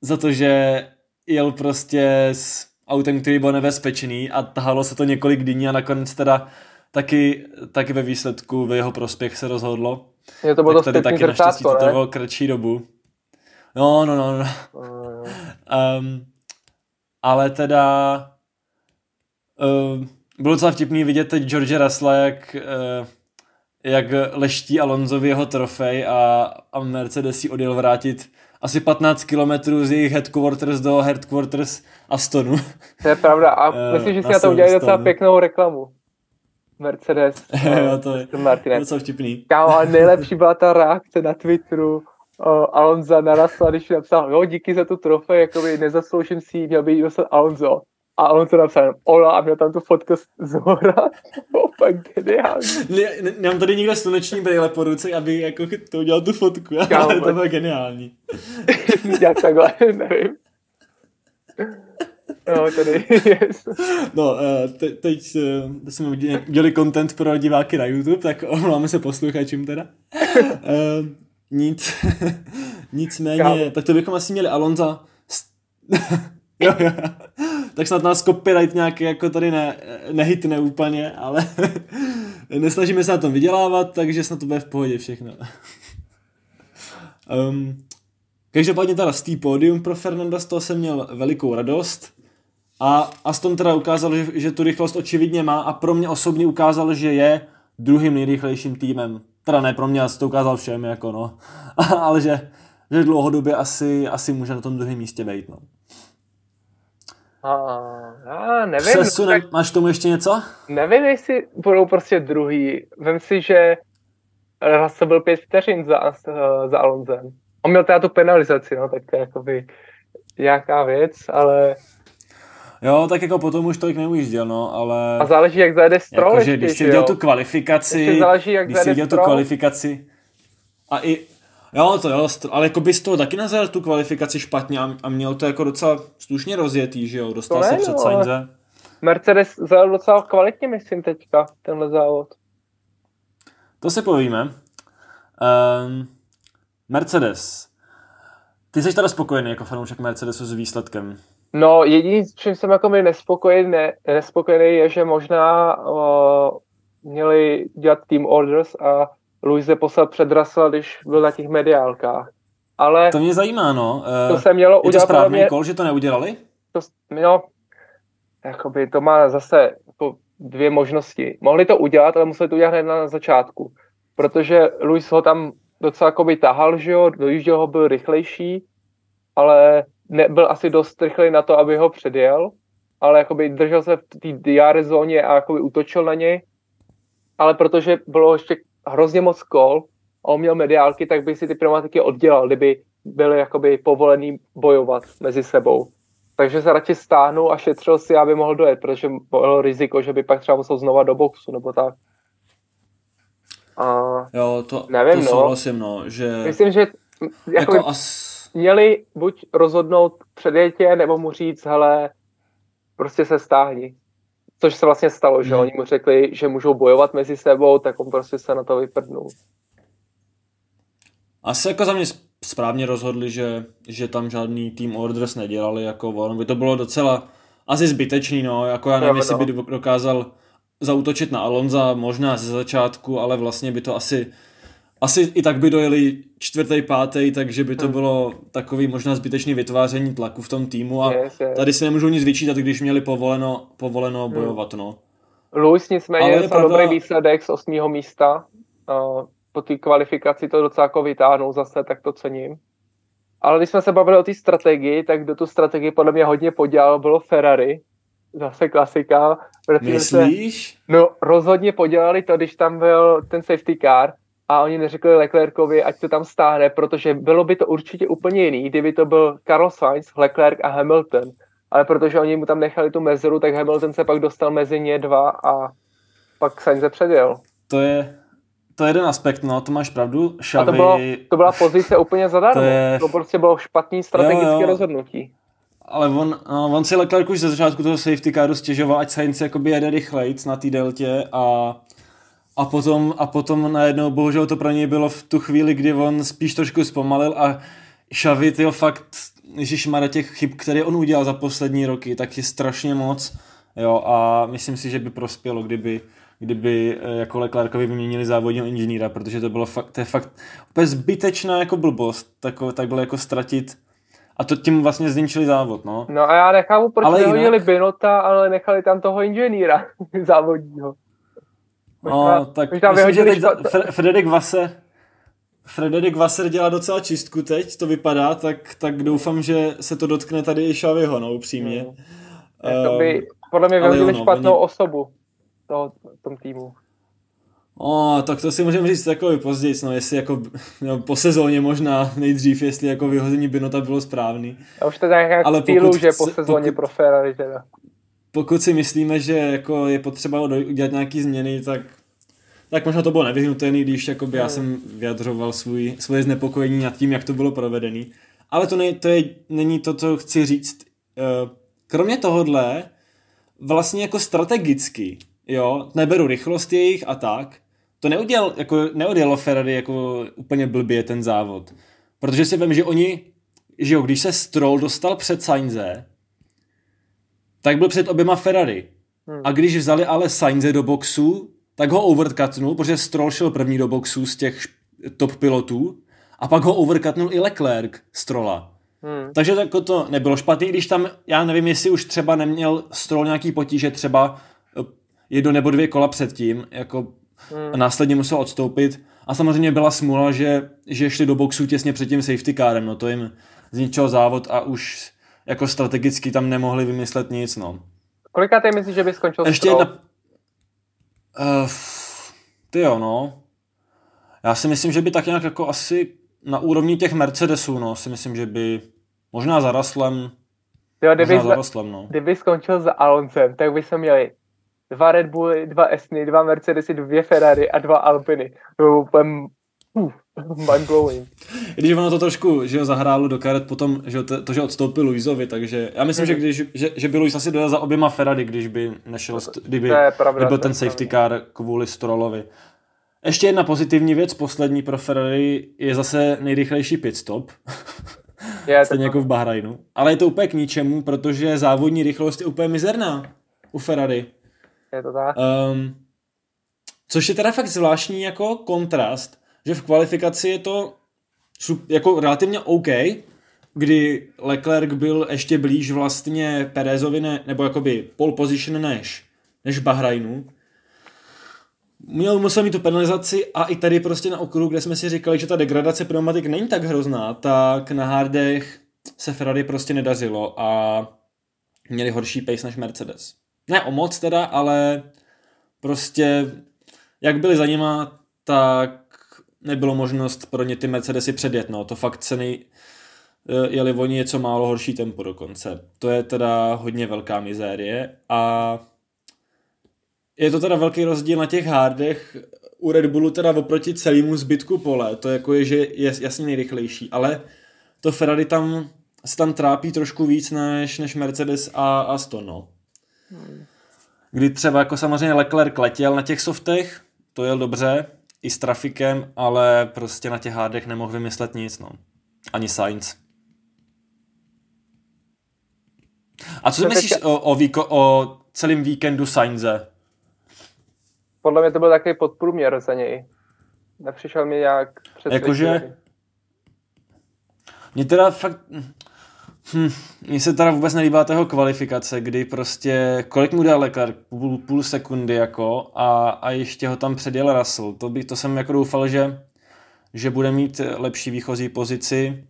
za to, že jel prostě s autem, který byl nebezpečný a tahalo se to několik dní a nakonec teda taky, taky ve výsledku v jeho prospěch se rozhodlo. Je to bylo tak tady taky naštěstí to trvalo kratší dobu. No, no, no, no. Um, ale teda uh, bylo docela vtipný vidět teď George Russella, jak, uh, jak leští Alonsovi jeho trofej a, a Mercedes si odjel vrátit asi 15 kilometrů z jejich headquarters do headquarters Astonu. To je pravda a eh, myslím, že si na to udělali docela pěknou reklamu. Mercedes. jo, to je Martinez. docela vtipný. Kámo, ale nejlepší byla ta reakce na Twitteru uh, Alonza narasla, když napsal, jo, díky za tu trofej, jakoby nezasloužím si ji, měl by jí dostat Alonso. A on to napsal, ola, a měl tam tu fotku z hora. Fakt geniální. Ne, ne, nemám tady nikdo sluneční brýle po ruce, aby jako to udělal tu fotku, Kámo, ale to bylo geniální. Já takhle, nevím. No, tady yes. No, eh, te, teď uh, jsme udělali content pro diváky na YouTube, tak omláme se posluchačům teda. Uh, nic, nicméně, Kámo. tak to bychom asi měli Alonza. jo, jo. Tak snad nás copyright nějaký jako tady ne, nehitne úplně, ale nesnažíme se na tom vydělávat, takže snad to bude v pohodě všechno. um, Každopádně teda z té pódium pro Fernanda z toho jsem měl velikou radost. A Aston teda ukázal, že, že tu rychlost očividně má a pro mě osobně ukázal, že je druhým nejrychlejším týmem. Teda ne pro mě, já to ukázal všem, jako no. Ale že, že dlouhodobě asi, asi může na tom druhém místě být, no. A, a nevím. Přesunem, tak... máš tomu ještě něco? Nevím, jestli budou prostě druhý. Vem si, že Russell byl pět vteřin za, za Alonzem. On měl teda tu penalizaci, no, tak to je jakoby nějaká věc, ale Jo, tak jako potom už tolik neujížděl, no, ale... A záleží, jak zajede Stroll jako, když si viděl tu kvalifikaci, záleží, jak když si viděl tu kvalifikaci a i, jo, to jo, ale jako bys to taky nazval tu kvalifikaci špatně a, a měl to jako docela slušně rozjetý, že jo, dostal to se ne, před no, Sainze. Mercedes zajel docela kvalitně, myslím teďka, tenhle závod. To si povíme. Um, Mercedes. Ty jsi teda spokojený jako fanoušek Mercedesu s výsledkem? No, jediný, s čím jsem jako mi nespokojený, ne, nespokojený je, že možná uh, měli dělat team orders a Luise poslat před Russell, když byl na těch mediálkách. Ale to mě zajímá, no. To se mělo je udělat. Je to správný mě, kol, že to neudělali? To, no, jakoby to má zase jako dvě možnosti. Mohli to udělat, ale museli to udělat hned na začátku. Protože Luis ho tam docela jakoby tahal, že jo, dojížděl ho, byl rychlejší, ale nebyl asi dost rychlý na to, aby ho předjel, ale jakoby držel se v té DR zóně a jakoby útočil na něj, ale protože bylo ještě hrozně moc kol a on měl mediálky, tak by si ty pneumatiky oddělal, kdyby byly jakoby povolený bojovat mezi sebou. Takže se radši stáhnul a šetřil si, aby mohl dojet, protože bylo riziko, že by pak třeba musel znova do boxu nebo tak. A jo, to, nevím, to no. souhlasím, no, že... Myslím, že jako, jako as měli buď rozhodnout předjetě, nebo mu říct, hele, prostě se stáhni. Což se vlastně stalo, že hmm. oni mu řekli, že můžou bojovat mezi sebou, tak on prostě se na to vyprdnul. Asi jako za mě správně rozhodli, že, že tam žádný team orders nedělali, jako ono by to bylo docela asi zbytečný, no, jako já nevím, jestli by dokázal zautočit na Alonza, možná ze začátku, ale vlastně by to asi asi i tak by dojeli čtvrtý, pátý, takže by to hmm. bylo takový možná zbytečný vytváření tlaku v tom týmu a yes, yes. tady si nemůžu nic vyčítat, když měli povoleno, povoleno hmm. bojovat, no. Lewis nicméně je pravda... dobrý výsledek z osmého místa. Uh, po té kvalifikaci to docela jako vytáhnou zase, tak to cením. Ale když jsme se bavili o té strategii, tak do tu strategii podle mě hodně podělalo bylo Ferrari. Zase klasika. Myslíš? Se, no rozhodně podělali to, když tam byl ten safety car, a oni neřekli Leclercovi, ať to tam stáhne, protože bylo by to určitě úplně jiný, kdyby to byl Carlos Sainz, Leclerc a Hamilton. Ale protože oni mu tam nechali tu mezeru, tak Hamilton se pak dostal mezi ně dva a pak Sainz se předjel. To je, to je jeden aspekt, no, to máš pravdu. Šavy... A to, bylo, to byla pozice úplně zadarmo. To, je... to prostě bylo špatný strategické jo, jo. rozhodnutí. Ale on, no, on si Leclerc už ze začátku toho safety caru stěžoval, ať Sainz jakoby jede rychlejc na té deltě a a potom, a potom najednou, bohužel to pro něj bylo v tu chvíli, kdy on spíš trošku zpomalil a Xavi, tyjo, fakt, má těch chyb, které on udělal za poslední roky, tak je strašně moc. Jo, a myslím si, že by prospělo, kdyby, kdyby eh, jako Leclercovi vyměnili závodního inženýra, protože to bylo fakt, to je fakt úplně zbytečná jako blbost, tako, takhle jako ztratit a to tím vlastně zničili závod, no. No a já nechápu, proč ale nehodili jinak... Binota, ale nechali tam toho inženýra závodního. Možná, no, tak možná myslím, že teď špat... Frederik Vase Frederik Vasser dělá docela čistku teď, to vypadá, tak, tak doufám, že se to dotkne tady i Šaviho, no, upřímně. Hmm. To by podle mě vyhodili no, špatnou oni... osobu toho, tom týmu. O, tak to si můžeme říct takový později, no, jestli jako no, po sezóně možná nejdřív, jestli jako vyhození Binota bylo správný. Já už to tak jak Ale pokud, že po sezóně pokud, pro Ferrari teda pokud si myslíme, že jako je potřeba udělat nějaké změny, tak, tak možná to bylo nevyhnutelné, když jakoby já jsem vyjadřoval svůj, svoje znepokojení nad tím, jak to bylo provedené. Ale to, ne, to je, není to, co chci říct. Eh, kromě tohohle, vlastně jako strategicky, jo, neberu rychlost jejich a tak, to neudělal, jako, neodjelo Ferrari jako úplně blbě ten závod. Protože si vím, že oni, že jo, když se Stroll dostal před Sainze, tak byl před oběma Ferrari. Hmm. A když vzali ale Sainze do boxu, tak ho overcutnul, protože Stroll šel první do boxu z těch top pilotů a pak ho overcutnul i Leclerc Strolla. Hmm. Takže jako to nebylo špatný, když tam, já nevím, jestli už třeba neměl Stroll nějaký potíže, třeba eh, jedno nebo dvě kola předtím, jako hmm. a následně musel odstoupit. A samozřejmě byla smůla, že, že šli do boxu těsně před tím safety carem, no to jim zničil závod a už jako strategicky tam nemohli vymyslet nic, no. Kolika ty myslíš, že by skončil Ještě jedna... Uh, ty jo, no. Já si myslím, že by tak nějak jako asi na úrovni těch Mercedesů, no, si myslím, že by možná za Raslem, jo, kdyby, možná za Raslem, no. Kdyby skončil za Aloncem, tak by se měli dva Red Bully, dva Esny, dva Mercedesy, dvě Ferrari a dva Alpiny. To bylo úplně uh, mind blowing. Když ono to trošku, že ho zahrálo do karet potom, že to, to že odstoupil Luizovi, takže já myslím, mm-hmm. že, mhm. když, že, že by Luiz asi dojel za oběma Ferrari, když by nešel, kdyby, to je pravda, kdyby byl ten safety car kvůli Strollovi. Ještě jedna pozitivní věc, poslední pro Ferrari, je zase nejrychlejší pit stop. Je, Stejně jako v Bahrajnu. Ale je to úplně k ničemu, protože závodní rychlost je úplně mizerná u Ferrari. Je to tak. Um, což je teda fakt zvláštní jako kontrast, že v kvalifikaci je to jako relativně OK, kdy Leclerc byl ještě blíž vlastně Perezovi, ne, nebo jakoby pole position než, než Bahrajnu. Měl, musel mít tu penalizaci a i tady prostě na okruhu, kde jsme si říkali, že ta degradace pneumatik není tak hrozná, tak na hardech se Ferrari prostě nedařilo a měli horší pace než Mercedes. Ne o moc teda, ale prostě jak byli za nima, tak nebylo možnost pro ně ty Mercedesy předjet, no, to fakt nej, eh, jeli oni něco málo horší tempo dokonce. To je teda hodně velká mizérie a je to teda velký rozdíl na těch hardech u Red Bullu teda oproti celému zbytku pole, to jako je, že je jasně nejrychlejší, ale to Ferrari tam se tam trápí trošku víc než, než Mercedes a Aston, no. Hmm. Kdy třeba jako samozřejmě Leclerc letěl na těch softech, to jel dobře, i s trafikem, ale prostě na těch hádech nemohl vymyslet nic, no. ani Sainz. A co si myslíš o, o, víko, o celém víkendu Sainze? Podle mě to byl takový podprůměr za něj. Nepřišel mi jak Jakože... Mně teda fakt... Hm, mně se teda vůbec nelíbá tého kvalifikace, kdy prostě, kolik mu dal lékař? Půl, půl sekundy jako a, a ještě ho tam předjel Russell. To, by, to jsem jako doufal, že, že bude mít lepší výchozí pozici.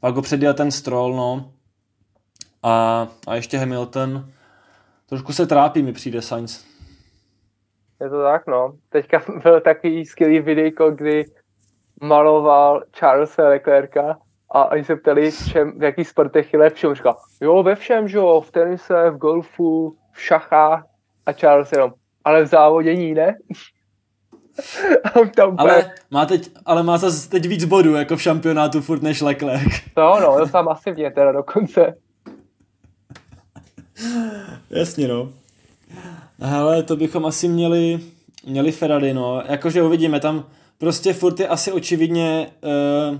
Pak ho předjel ten Stroll, no. A, a ještě Hamilton. Trošku se trápí mi přijde Sainz. Je to tak, no. Teďka byl takový skvělý videjko, kdy maloval Charles Leclerca a oni se ptali, v, čem, v jaký sportech je lepší. On říkal, jo, ve všem, že jo, v tenise, v golfu, v šachách a Charles jenom, ale v závodění ne? tam ale, má teď, ale má zase teď víc bodů, jako v šampionátu furt než Leclerc. No, no, to tam masivně teda dokonce. Jasně, no. Hele, to bychom asi měli, měli Ferrari, no. Jakože uvidíme, tam prostě furt je asi očividně uh,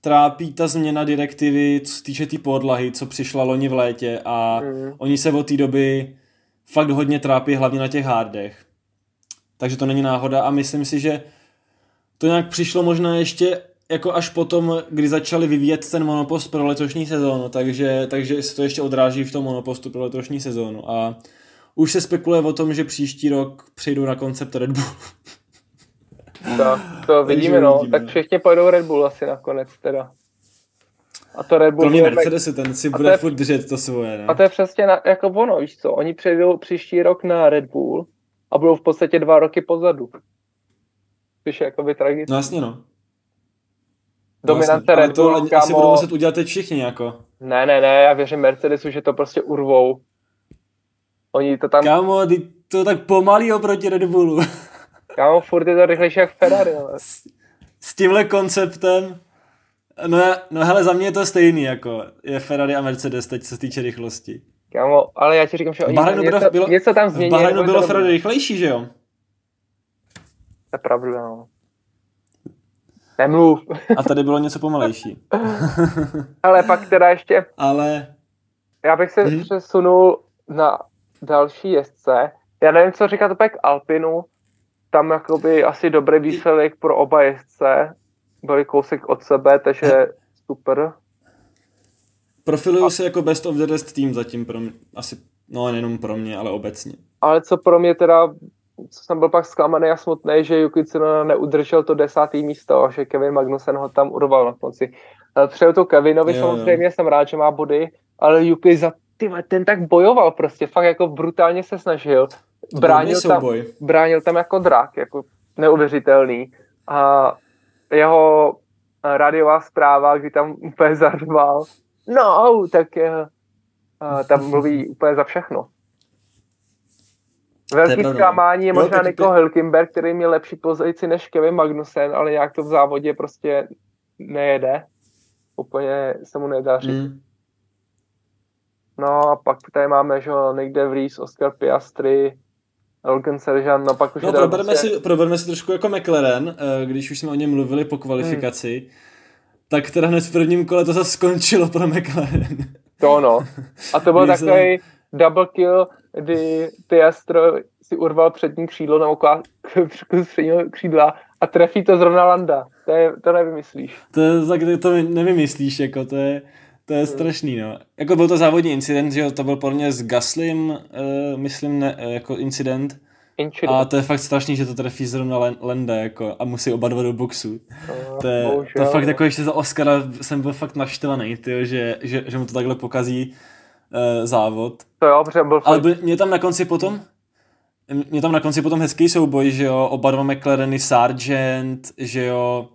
trápí ta změna direktivy, co se týče té tý podlahy, co přišla loni v létě a mm. oni se od té doby fakt hodně trápí hlavně na těch hardech. Takže to není náhoda a myslím si, že to nějak přišlo možná ještě jako až potom, kdy začali vyvíjet ten monopost pro letošní sezónu, takže, takže se to ještě odráží v tom monopostu pro letošní sezónu a už se spekuluje o tom, že příští rok přejdou na koncept Red Bull. To, to vidíme, no. Uvidíme. Tak všichni pojedou Red Bull asi nakonec teda. A to Red Bull... Kromě Mercedes, ten si bude je, furt držet to svoje, ne? A to je přesně na, jako ono, víš co, oni přejdou příští rok na Red Bull a budou v podstatě dva roky pozadu. Což je jakoby tragické. No jasně, no. Dominance no, Red Bull, to kámo... asi budou muset udělat teď všichni, jako. Ne, ne, ne, já věřím Mercedesu, že to prostě urvou. Oni to tam... Kámo, ty to tak pomalý oproti Red Bullu. Kámo, furt je to rychlejší jak Ferrari, ale. S, s tímhle konceptem, no, no hele, za mě je to stejný, jako je Ferrari a Mercedes teď, co se týče rychlosti. Kámo, ale já ti říkám, že oni něco, bylo, něco tam změní. V Bahrajnu bylo Ferrari rychlejší, že jo? To je pravda, no. Nemluv. A tady bylo něco pomalejší. ale pak teda ještě... Ale... Já bych se hmm. přesunul na další jezdce. Já nevím, co říkat opět k Alpinu. Tam jakoby asi dobrý výsledek pro oba jezdce. Byli kousek od sebe, takže super. Profiluju a... se jako best of the rest tým zatím pro mě. Asi, no nejenom pro mě, ale obecně. Ale co pro mě teda co jsem byl pak zklamaný a smutný, že Yuki Tsunoda neudržel to desátý místo a že Kevin Magnussen ho tam urval na konci. Přeju to Kevinovi, jo, samozřejmě jo. jsem rád, že má body, ale Yuki za ty, ten tak bojoval prostě, fakt jako brutálně se snažil. Bránil tam, bránil tam jako drak, jako neuvěřitelný. A jeho rádiová zpráva, kdy tam úplně zarval, no, tak je, tam mluví úplně za všechno. Velký zklamání je možná Nico Hülkenberg, který měl lepší pozici než Kevin Magnussen, ale jak to v závodě prostě nejede. Úplně se mu nedaří. Mm. No a pak tady máme, že Nick De Vries, Oscar Piastri, Logan Sergeant, no pak už no, proberme, prostě... si, proberme si trošku jako McLaren, eh, když už jsme o něm mluvili po kvalifikaci, hmm. tak teda hned v prvním kole to zase skončilo pro McLaren. To no. A to byl takový jsem... double kill, kdy Piastro si urval přední křídlo na okládku předního křídla a trefí to zrovna Landa. To, je, to nevymyslíš. To, je, tak to nevymyslíš, jako to je to je strašný, no. Jako byl to závodní incident, že jo, to byl podle mě s Gaslim, uh, myslím, ne, uh, jako incident. Incident. A to je fakt strašný, že to trefí zrovna Lenda, jako, a musí oba dva do boxu. Uh, to je, bohužel, to je fakt jako ještě za Oscara jsem byl fakt naštvaný, tyjo, že, že, že mu to takhle pokazí uh, závod. To jo, protože byl fakt... Ale by, mě tam na konci potom, mě tam na konci potom hezký souboj, že jo, oba dva McLareny, Sargent, že jo,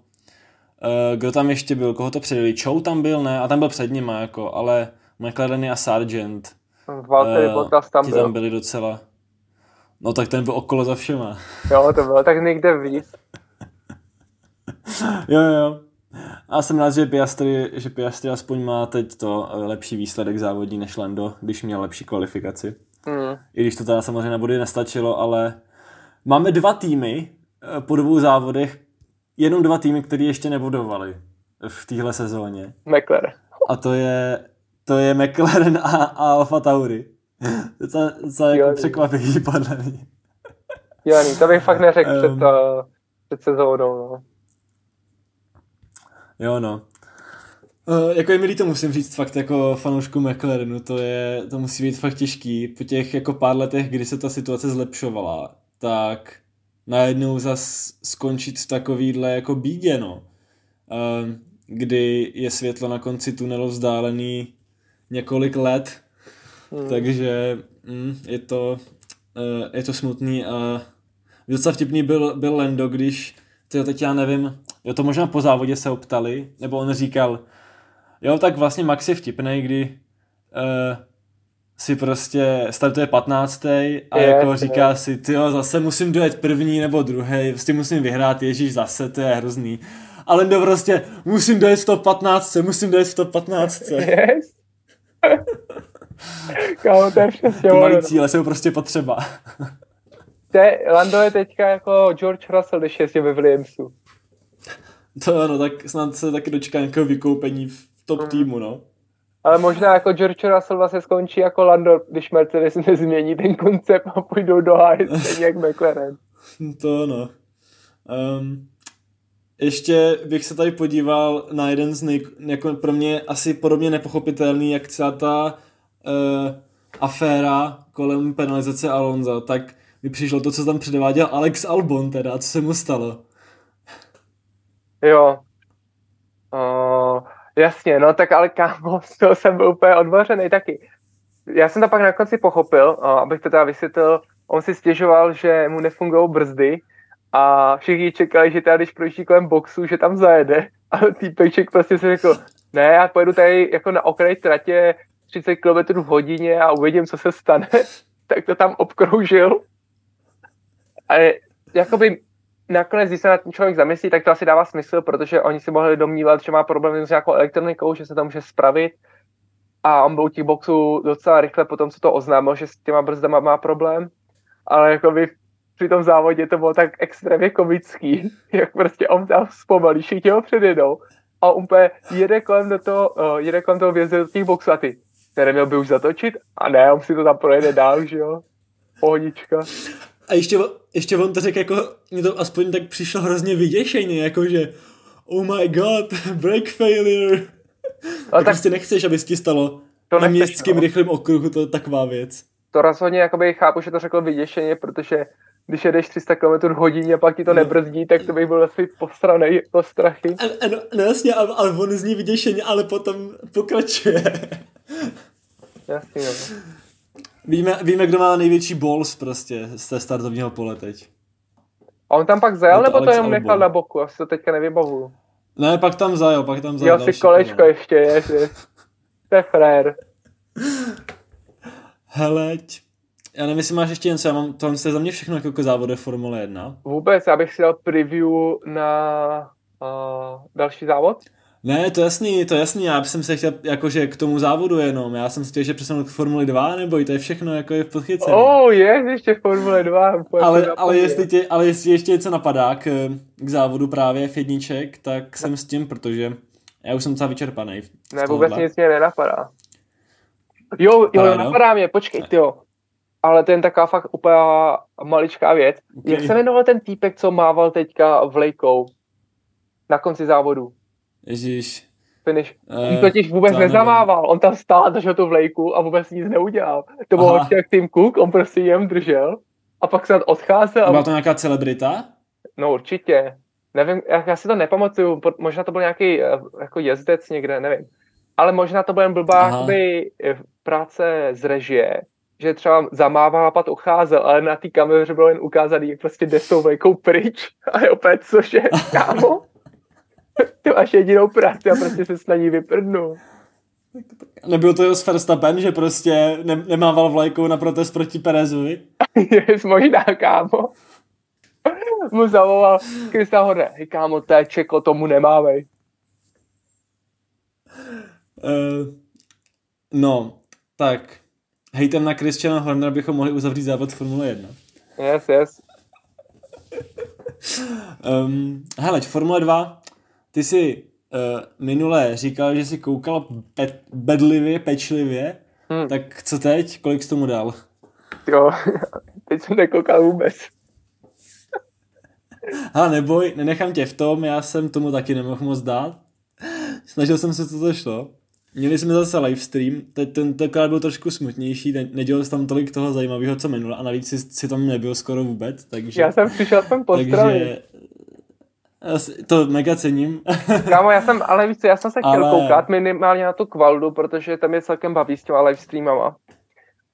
kdo tam ještě byl, koho to předjeli? Chow tam byl, ne? A tam byl před nima, jako, ale McLareny a Sargent. Valtteri uh, Bottas tam byl. tam byli docela. No tak ten byl okolo za všema. Jo, to bylo tak někde víc. jo, jo, jo. A jsem rád, že Piastri, že Piastri aspoň má teď to eh, lepší výsledek závodní než Lando, když měl lepší kvalifikaci. Mm. I když to teda samozřejmě na body nestačilo, ale máme dva týmy po dvou závodech, jenom dva týmy, které ještě nebudovali v téhle sezóně. McLaren. A to je, to je McLaren a, a Alfa Tauri. To je jako překvapivý podle mě. Jo, to bych fakt neřekl um, před, uh, před sezónou. No. Jo, no. Uh, jako je milý to musím říct fakt jako fanoušku McLarenu, to je, to musí být fakt těžký. Po těch jako pár letech, kdy se ta situace zlepšovala, tak najednou zas skončit v takovýhle jako bídě, no. Kdy je světlo na konci tunelu vzdálený několik let, hmm. takže mm, je to uh, je to smutný a docela vtipný byl, byl Lendo, když to teď já nevím, jo to možná po závodě se optali, nebo on říkal, jo tak vlastně Max je vtipný, kdy uh, si prostě startuje 15. a je, jako říká je. si, ty zase musím dojet první nebo druhý, prostě musím vyhrát, ježíš, zase, to je hrozný. A Lendo prostě, musím dojet v top 15, musím dojet v top 15. Yes. Kámo, to je přesně malý cíle jsou prostě potřeba. Te, Lando je teďka jako George Russell, když je ve Williamsu. To ano, tak snad se taky dočká nějakého vykoupení v top mm. týmu, no. Ale možná jako George Russell vlastně skončí jako Lando, když Mercedes nezmění ten koncept a půjdou do háje jak McLaren. To ano. Um, ještě bych se tady podíval na jeden z nej, jako pro mě asi podobně nepochopitelný, jak celá ta uh, aféra kolem penalizace Alonza, tak mi přišlo to, co tam předváděl Alex Albon teda, co se mu stalo. Jo. Uh, jasně, no tak ale kámo, z toho jsem byl úplně odvařený taky. Já jsem to pak na konci pochopil, abych to teda vysvětlil, on si stěžoval, že mu nefungují brzdy a všichni čekali, že teda když projíždí kolem boxu, že tam zajede a týpeček prostě si řekl, ne, já pojedu tady jako na okraj tratě 30 km v hodině a uvidím, co se stane, tak to tam obkroužil. A jakoby nakonec, když se na ten člověk zamyslí, tak to asi dává smysl, protože oni si mohli domnívat, že má problém s nějakou elektronikou, že se to může spravit. A on byl u těch boxů docela rychle potom, co to oznámil, že s těma brzdama má problém. Ale jakoby při tom závodě to bylo tak extrémně komický, jak prostě on tam zpomalí, všichni ho předjedou a úplně jede kolem do toho, uh, jede kolem toho vjezdu do těch boxů a ty, který měl by už zatočit a ne, on si to tam projede dál, že jo, pohodička. A ještě, ještě on to řekl jako, mě to aspoň tak přišlo hrozně vyděšeně, jako že oh my god, brake failure. A tak, tak prostě nechceš, aby ti stalo to na městském no. rychlém okruhu, to je taková věc. To rozhodně jakoby chápu, že to řekl vyděšeně, protože když jedeš 300 km hodině a pak ti to no. nebrzdí, tak to bych byl asi postranej po strachy. Ano, no jasně, ale, ale on zní vyděšeně, ale potom pokračuje. Jasně, no. Víme, víme, kdo má největší balls prostě z té startovního pole teď. A on tam pak zajel, nebo to jenom nechal na boku? Já si to teďka nevybavuju. Ne, pak tam zajel, pak tam zajel. Jo, si kolečko kolo. ještě, je, je. To je frér. Heleď. Já nevím, jestli máš ještě něco, já mám, tohle je za mě všechno jako závode Formule 1. Vůbec, já bych si dal preview na uh, další závod. Ne, to jasný, to jasný, já jsem se chtěl jakože k tomu závodu jenom, já jsem si chtěl, že přesunu k Formuli 2, nebo i to je všechno jako je v podchycené. Oh, je, ještě Formule 2. Ale, ale, jestli tě, ale jestli ještě něco napadá k, k závodu právě v jedniček, tak jsem s tím, protože já už jsem docela vyčerpaný. Ne, vůbec nic mě nenapadá. Jo, jo, Paráda. napadá mě, počkej, jo. Ale to je taková fakt úplně maličká věc. Okay. Jak se jmenoval ten týpek, co mával teďka vlajkou na konci závodu? Ježíš. Finish. Uh, on totiž vůbec nezamával, nevím. on tam stál, držel tu vlajku a vůbec nic neudělal. To bylo jak Tim Cook, on prostě jen držel a pak se odcházel. Byla to nějaká celebrita? No určitě. Nevím, já, já si to nepamatuju, možná to byl nějaký eh, jako jezdec někde, nevím. Ale možná to byl jen blbá eh, práce z režie, že třeba zamával a pak ucházel, ale na té kameře bylo jen ukázaný, jak prostě jde s tou vlajkou pryč. A je opět, cože, kámo? Ty máš jedinou práci a prostě se s na ní vyprdnu. Nebyl to s Verstappen, že prostě ne- nemával vlajkou na protest proti Perezovi? Možná, kámo. Mu zavolal Krista Horne. Hej, kámo, to je čeko, tomu nemávej. Uh, no, tak. Hejtem na Christiana Hornera bychom mohli uzavřít závod Formule 1. Yes, yes. um, hele, Formule 2 ty jsi minule říkal, že si koukal pe- bedlivě, pečlivě, hmm. tak co teď? Kolik jsi tomu dal? Jo, teď jsem nekoukal vůbec. A neboj, nenechám tě v tom, já jsem tomu taky nemohl moc dát. Snažil jsem se, co to šlo. Měli jsme zase livestream, teď tentokrát byl trošku smutnější, ne, nedělal jsem tam tolik toho zajímavého, co minule a navíc si, si tam nebyl skoro vůbec, takže... Já jsem přišel tam pozdravit. Takže to mega cením. Kámo, já jsem, ale víš co, já jsem se chtěl ale... koukat minimálně na tu kvaldu, protože tam je celkem baví s těma livestreamama.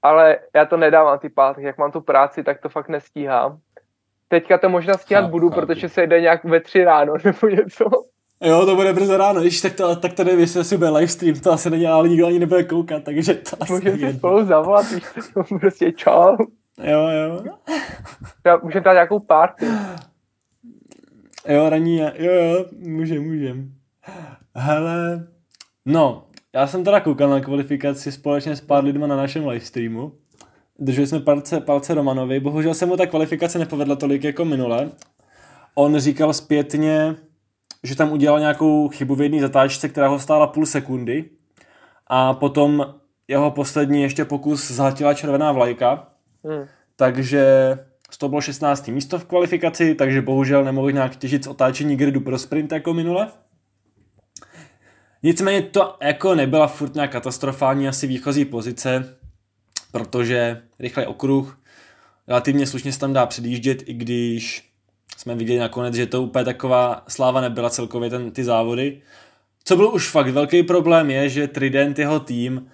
Ale já to nedávám ty pátek, jak mám tu práci, tak to fakt nestíhám. Teďka to možná stíhat budu, chápu. protože se jde nějak ve tři ráno nebo něco. Jo, to bude brzo ráno, když tak to, tak to nevím, jestli asi bude livestream, to asi není, ale nikdo ani nebude koukat, takže to asi Můžeme si spolu zavolat, víš prostě čau. Jo, jo. Já můžeme dát nějakou party. Jo, raní, jo, jo, můžem, můžem. Hele, no, já jsem teda koukal na kvalifikaci společně s pár lidma na našem livestreamu. Drželi jsme palce, palce Romanovi, bohužel se mu ta kvalifikace nepovedla tolik jako minule. On říkal zpětně, že tam udělal nějakou chybu v jedné zatáčce, která ho stála půl sekundy a potom jeho poslední ještě pokus zhatila červená vlajka. Hmm. Takže to bylo 16. místo v kvalifikaci, takže bohužel nemohl nějak těžit z otáčení gridu pro sprint jako minule. Nicméně to jako nebyla furt nějak katastrofální asi výchozí pozice, protože rychlej okruh, relativně slušně se tam dá předjíždět, i když jsme viděli nakonec, že to úplně taková sláva nebyla celkově ten, ty závody. Co byl už fakt velký problém je, že Trident, jeho tým,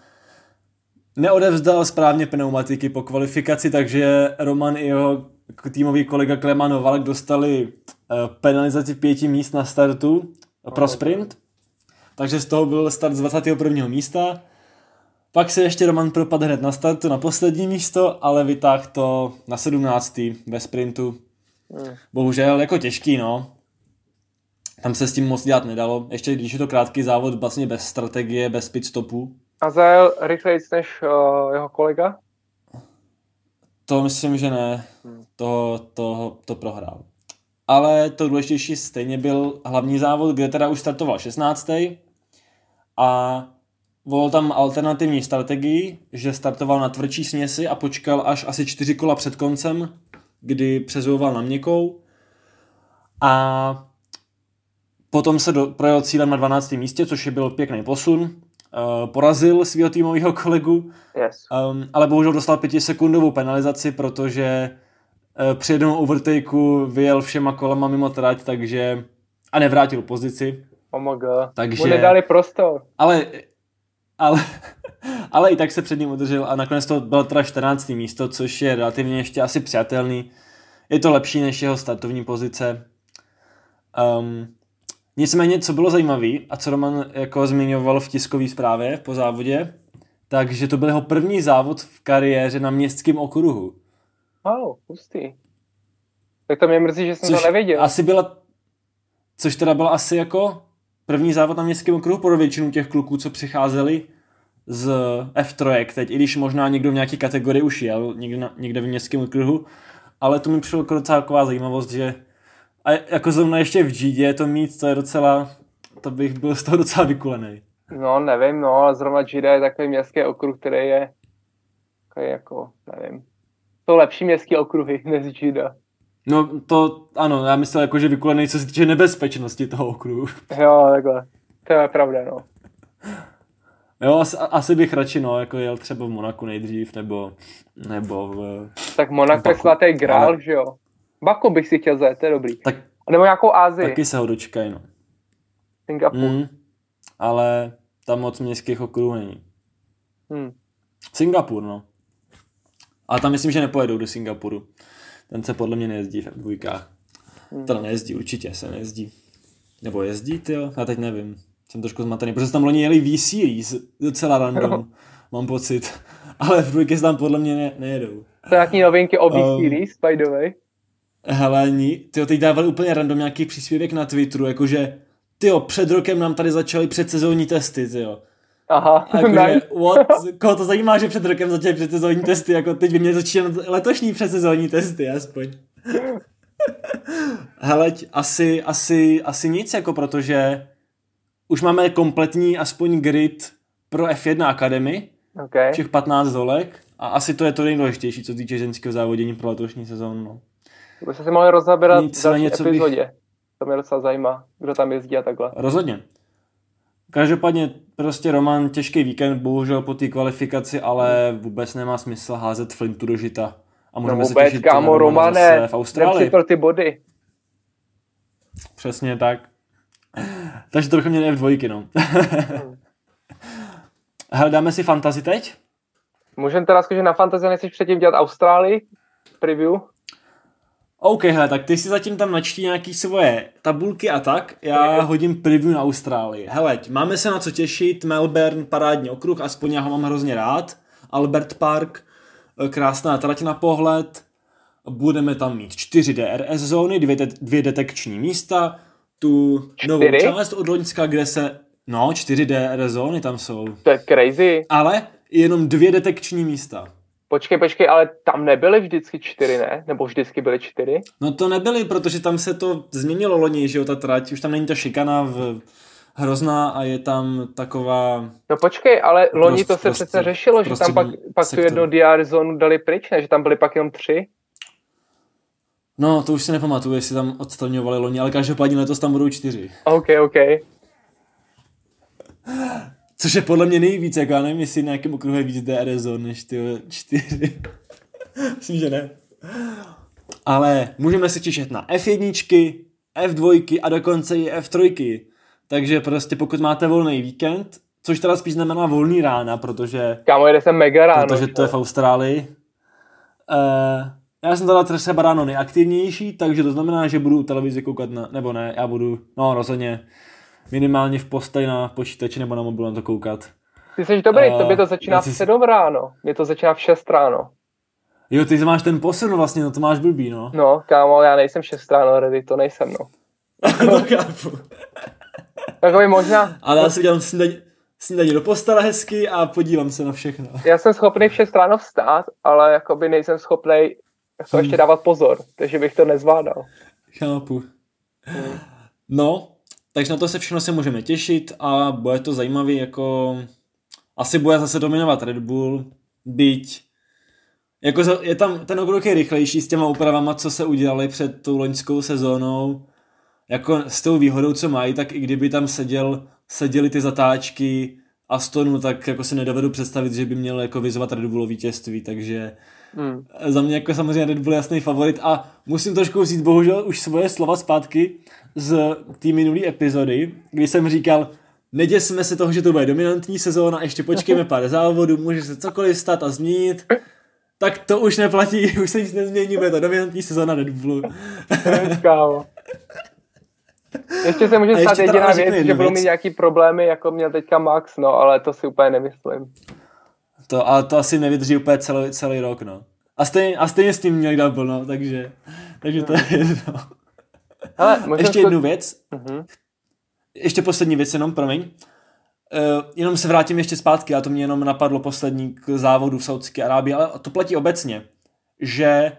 neodevzdal správně pneumatiky po kvalifikaci, takže Roman i jeho týmový kolega Kleman Novalek dostali eh, penalizaci pěti míst na startu pro sprint. Takže z toho byl start z 21. místa. Pak se ještě Roman propadl hned na startu na poslední místo, ale vytáhl to na 17. ve sprintu. Hmm. Bohužel jako těžký, no. Tam se s tím moc dělat nedalo. Ještě když je to krátký závod, vlastně bez strategie, bez pit stopu. A zajel rychleji než uh, jeho kolega? To myslím, že ne. Hmm. To, to, to prohrál. Ale to důležitější stejně byl hlavní závod, kde teda už startoval 16. A volil tam alternativní strategii, že startoval na tvrdší směsi a počkal až asi čtyři kola před koncem, kdy přezouval na měkkou. A potom se do, projel cílem na 12. místě, což je byl pěkný posun. Uh, porazil svého týmového kolegu, yes. um, ale bohužel dostal pětisekundovou penalizaci, protože uh, při jednom overtakeu vyjel všema kolama mimo trať, takže a nevrátil pozici. Oh my god. Takže, Mu nedali prostor. Ale, ale, ale i tak se před ním udržel a nakonec to bylo teda 14. místo, což je relativně ještě asi přijatelný. Je to lepší než jeho startovní pozice. Um, Nicméně, co bylo zajímavé a co Roman jako zmiňoval v tiskové zprávě po závodě, takže to byl jeho první závod v kariéře na městském okruhu. Oh, hustý. Tak to mě mrzí, že jsem což to nevěděl. Asi byla, což teda byl asi jako první závod na městském okruhu pro většinu těch kluků, co přicházeli z F3 teď, i když možná někdo v nějaké kategorii už jel, někde, někde v městském okruhu, ale to mi přišlo jako docela taková zajímavost, že a jako zrovna ještě v Gidě to mít, to je docela, to bych byl z toho docela vykulený. No, nevím, no, ale zrovna Gida je takový městský okruh, který je takový jako, nevím, to lepší městský okruhy než Gida. No to, ano, já myslel jako, že vykulený, co se týče nebezpečnosti toho okruhu. Jo, takhle, to je pravda, no. Jo, asi, asi bych radši, no, jako jel třeba v Monaku nejdřív, nebo, nebo v... Tak Monaco je svatý grál, ale... že jo? Baku bych si chtěl zajet, to je dobrý. Tak, nebo nějakou Ázii. Taky se ho dočkaj, no. Singapur. Mm, ale tam moc městských okruhů není. Hmm. Singapur, no. Ale tam myslím, že nepojedou do Singapuru. Ten se podle mě nejezdí v dvojkách. Hmm. Teda nejezdí, určitě se nejezdí. Nebo jezdí, ty jo? Já teď nevím. Jsem trošku zmatený, protože tam loni jeli V-Series, docela random, no. mám pocit. Ale v dvojky tam podle mě ne, nejedou. To nějaký novinky o V-Series, um, by the way? Hele, ty teď dávali úplně random nějaký příspěvek na Twitteru, jakože ty před rokem nám tady začaly předsezónní testy, ty jo. Aha, jakože, what? Koho to zajímá, že před rokem začaly předsezónní testy, jako teď by měly začínat letošní předsezónní testy, aspoň. Hele, asi, asi, asi nic, jako protože už máme kompletní aspoň grid pro F1 Academy, okay. těch 15 dolek a asi to je to nejdůležitější, co týče ženského závodění pro letošní sezónu. No. By se si mohli rozabírat v další něco epizodě. Bych... To mě docela zajímá, kdo tam jezdí a takhle. Rozhodně. Každopádně prostě Roman, těžký víkend, bohužel po té kvalifikaci, ale vůbec nemá smysl házet flintu do žita. A můžeme no vůbec, se těšit kámo, Romane, v Austrálii. pro ty body. Přesně tak. Takže to bychom měli F2, no. hmm. Hele, dáme si fantasy teď? Můžeme teda zkusit na fantasy, nechceš předtím dělat Austrálii? Preview? OK, hele, tak ty si zatím tam načtí nějaký svoje tabulky a tak, já hodím preview na Austrálii. Hele, máme se na co těšit, Melbourne, parádní okruh, aspoň já ho mám hrozně rád, Albert Park, eh, krásná trať na pohled, budeme tam mít čtyři DRS zóny, dvě, de- dvě detekční místa, tu čtyři? novou část od Loňska, kde se, no, čtyři DRS zóny tam jsou. To je crazy. Ale jenom dvě detekční místa. Počkej, počkej, ale tam nebyly vždycky čtyři, ne? Nebo vždycky byly čtyři? No to nebyly, protože tam se to změnilo loni, že jo, ta trať, už tam není ta šikana v, hrozná a je tam taková... No počkej, ale prost, loni to se prostě, přece řešilo, že tam pak, pak tu jednu DR zónu dali pryč, ne? Že tam byly pak jenom tři? No, to už si nepamatuju, jestli tam odstavňovali loni, ale každopádně letos tam budou čtyři. OK, OK. Což je podle mě nejvíc, jako já nevím, jestli nějakým okruhu je víc DRS zón než ty čtyři. Myslím, že ne. Ale můžeme se těšit na F1, F2 a dokonce i F3. Takže prostě pokud máte volný víkend, což teda spíš znamená volný rána, protože... Kámo, jde sem mega ráno. Protože to je v Austrálii. Uh, já jsem teda třeba ráno nejaktivnější, takže to znamená, že budu televizi koukat na, nebo ne, já budu, no rozhodně, minimálně v posteli na počítači nebo na mobilu na to koukat. Ty jsi dobrý, uh, tobě to začíná v 7 ráno, mě to začíná v 6 ráno. Jo, ty máš ten posun vlastně, no to máš blbý, no. No, kámo, já nejsem 6 ráno ready, to nejsem, no. to chápu. Takový možná... Ale já si dělám snídaní, snídaní do postele hezky a podívám se na všechno. Já jsem schopný v 6 ráno vstát, ale jakoby nejsem schopný jako hmm. ještě dávat pozor, takže bych to nezvládal. Chápu. Hmm. No, takže na to se všechno se můžeme těšit a bude to zajímavý, jako asi bude zase dominovat Red Bull, byť jako je tam, ten okruh je rychlejší s těma úpravama, co se udělali před tou loňskou sezónou, jako s tou výhodou, co mají, tak i kdyby tam seděl, seděly ty zatáčky Astonu, tak jako si nedovedu představit, že by měl jako vyzvat Red Bullu vítězství, takže hmm. za mě jako samozřejmě Red Bull jasný favorit a musím trošku vzít bohužel už svoje slova zpátky z té minulé epizody, kdy jsem říkal, neděsme se toho, že to bude dominantní sezóna, ještě počkejme pár závodů, může se cokoliv stát a změnit. Tak to už neplatí, už se nic nezmění, bude to dominantní sezóna Red Bullu. Ještě se může stát jediná věc, že budou mít nějaký problémy, jako měl teďka Max, no, ale to si úplně nemyslím. To, ale to asi nevydrží úplně celý, celý rok, no. A stejně, a stejně s tím měli double, no, takže, takže to je jedno. Hele, Ještě jednu věc. Uh-huh. Ještě poslední věc, jenom, promiň. Uh, jenom se vrátím ještě zpátky, a to mě jenom napadlo poslední k závodu v Saudské Arábii, ale to platí obecně, že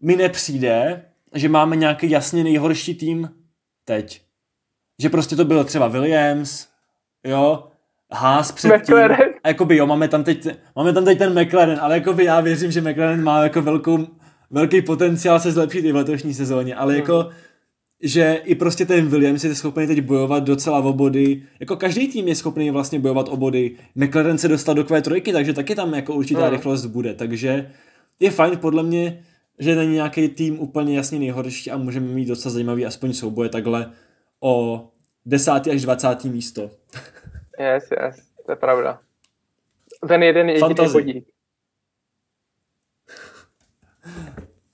mi nepřijde, že máme nějaký jasně nejhorší tým teď. Že prostě to bylo třeba Williams, jo, Haas předtím. McLaren. A jakoby jo, máme tam, teď, máme tam teď ten McLaren, ale jakoby já věřím, že McLaren má jako velkou, velký potenciál se zlepšit i v letošní sezóně, ale hmm. jako že i prostě ten Williams je schopný teď bojovat docela o body. Jako každý tým je schopný vlastně bojovat o body. McLaren se dostal do Q3, takže taky tam jako určitá hmm. rychlost bude. Takže je fajn podle mě, že není nějaký tým úplně jasně nejhorší a můžeme mít docela zajímavý aspoň souboje takhle o 10. až 20. místo. Yes, yes, to je pravda. Ten jeden jediný bodík.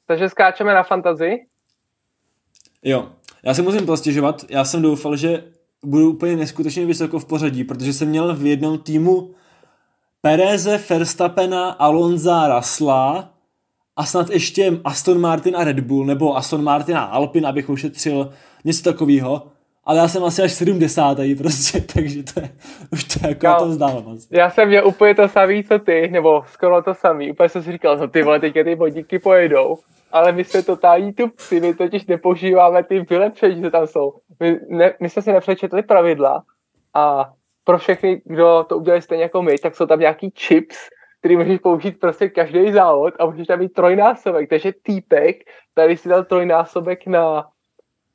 Takže skáčeme na fantazii? Jo, já si musím postěžovat, já jsem doufal, že budu úplně neskutečně vysoko v pořadí, protože jsem měl v jednom týmu Pereze, Verstappena, Alonza, Rasla a snad ještě Aston Martin a Red Bull, nebo Aston Martin a Alpin, abych ušetřil něco takového. Ale já jsem asi až 70. prostě, takže to je, už to jako já to vzdávám asi. Já jsem měl úplně to samý, co ty, nebo skoro to samý, úplně jsem si říkal, no ty vole, teďka ty bodíky pojedou, ale my jsme totální tupci, my totiž nepoužíváme ty vylepšení, co tam jsou. My, ne, my jsme si nepřečetli pravidla a pro všechny, kdo to udělali stejně jako my, tak jsou tam nějaký chips, který můžeš použít prostě každý závod a můžeš tam mít trojnásobek. Takže týpek tady si dal trojnásobek na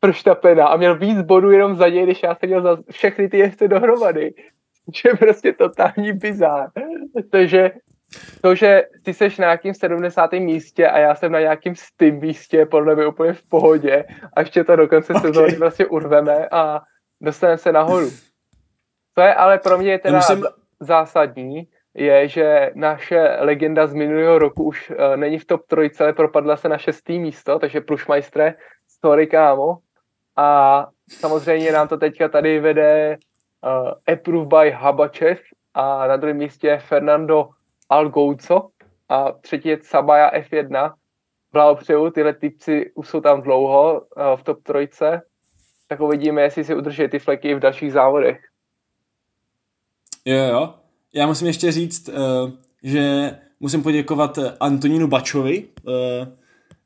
Verstappena a měl víc bodů jenom za něj, když já jsem měl za všechny ty jezdce dohromady. Že prostě totální bizár. Takže to, že ty seš na nějakým 70. místě a já jsem na nějakým stým místě, podle mě úplně v pohodě a ještě to do konce okay. sezóny vlastně urveme a dostaneme se nahoru. Co je ale pro mě teda musím... zásadní, je, že naše legenda z minulého roku už uh, není v top trojce, ale propadla se na šestý místo, takže Plušmajstre, sorry kámo, a samozřejmě nám to teďka tady vede uh, Approved by Habačev a na druhém místě Fernando Algouco a třetí je Sabaya F1. Blahopřeju, tyhle typci už jsou tam dlouho uh, v top trojce, tak uvidíme, jestli si udrží ty fleky v dalších závodech. Jo, jo. Já musím ještě říct, uh, že musím poděkovat Antonínu Bačovi, uh,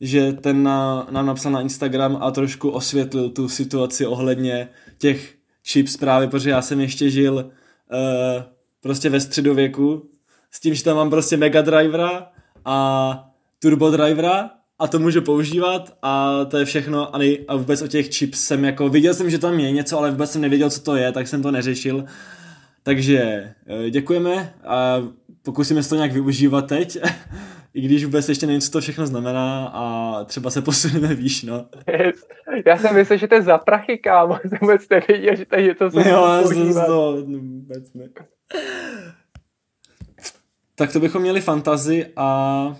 že ten na, nám napsal na Instagram a trošku osvětlil tu situaci ohledně těch chips právě, protože já jsem ještě žil uh, prostě ve středověku s tím, že tam mám prostě Mega Drivera a Turbo Drivera a to můžu používat a to je všechno a, nej, a vůbec o těch chips jsem jako, viděl jsem, že tam je něco, ale vůbec jsem nevěděl, co to je, tak jsem to neřešil. Takže eh, děkujeme a pokusíme se to nějak využívat teď. i když vůbec ještě nevím, co to všechno znamená a třeba se posuneme výš, no. Yes. Já jsem myslel, že to je za prachy, kámo, jsem vůbec nevěděl, že tady je to co Jo, to vůbec ne. Tak to bychom měli fantazy a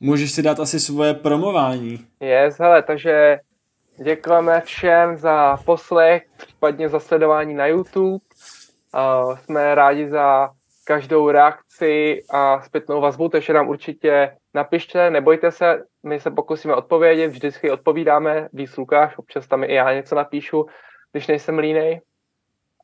můžeš si dát asi svoje promování. Yes, hele, takže děkujeme všem za poslech, případně za sledování na YouTube. Uh, jsme rádi za každou reakci a zpětnou vazbu, takže nám určitě napište, nebojte se, my se pokusíme odpovědět, vždycky odpovídáme, víc Lukáš, občas tam i já něco napíšu, když nejsem línej.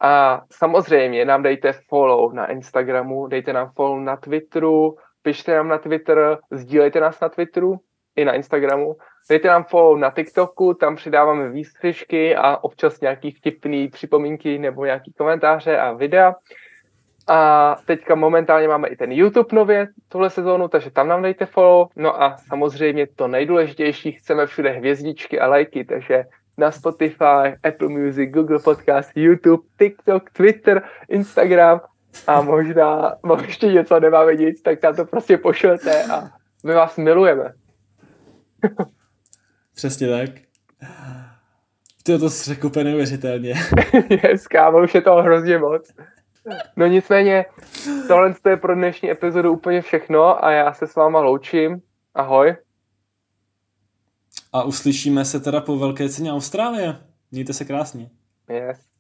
A samozřejmě nám dejte follow na Instagramu, dejte nám follow na Twitteru, pište nám na Twitter, sdílejte nás na Twitteru i na Instagramu. Dejte nám follow na TikToku, tam přidáváme výstřižky a občas nějaký vtipný připomínky nebo nějaký komentáře a videa. A teďka momentálně máme i ten YouTube nově tuhle sezónu, takže tam nám dejte follow. No a samozřejmě to nejdůležitější, chceme všude hvězdičky a lajky, takže na Spotify, Apple Music, Google Podcast, YouTube, TikTok, Twitter, Instagram a možná, možná ještě něco nemáme nic, tak tam to prostě pošlete a my vás milujeme. Přesně tak. Ty to řekl úplně neuvěřitelně. yes, kámo, už je to hrozně moc. No nicméně, tohle je pro dnešní epizodu úplně všechno a já se s váma loučím. Ahoj. A uslyšíme se teda po velké ceně Austrálie. Mějte se krásně. Yes.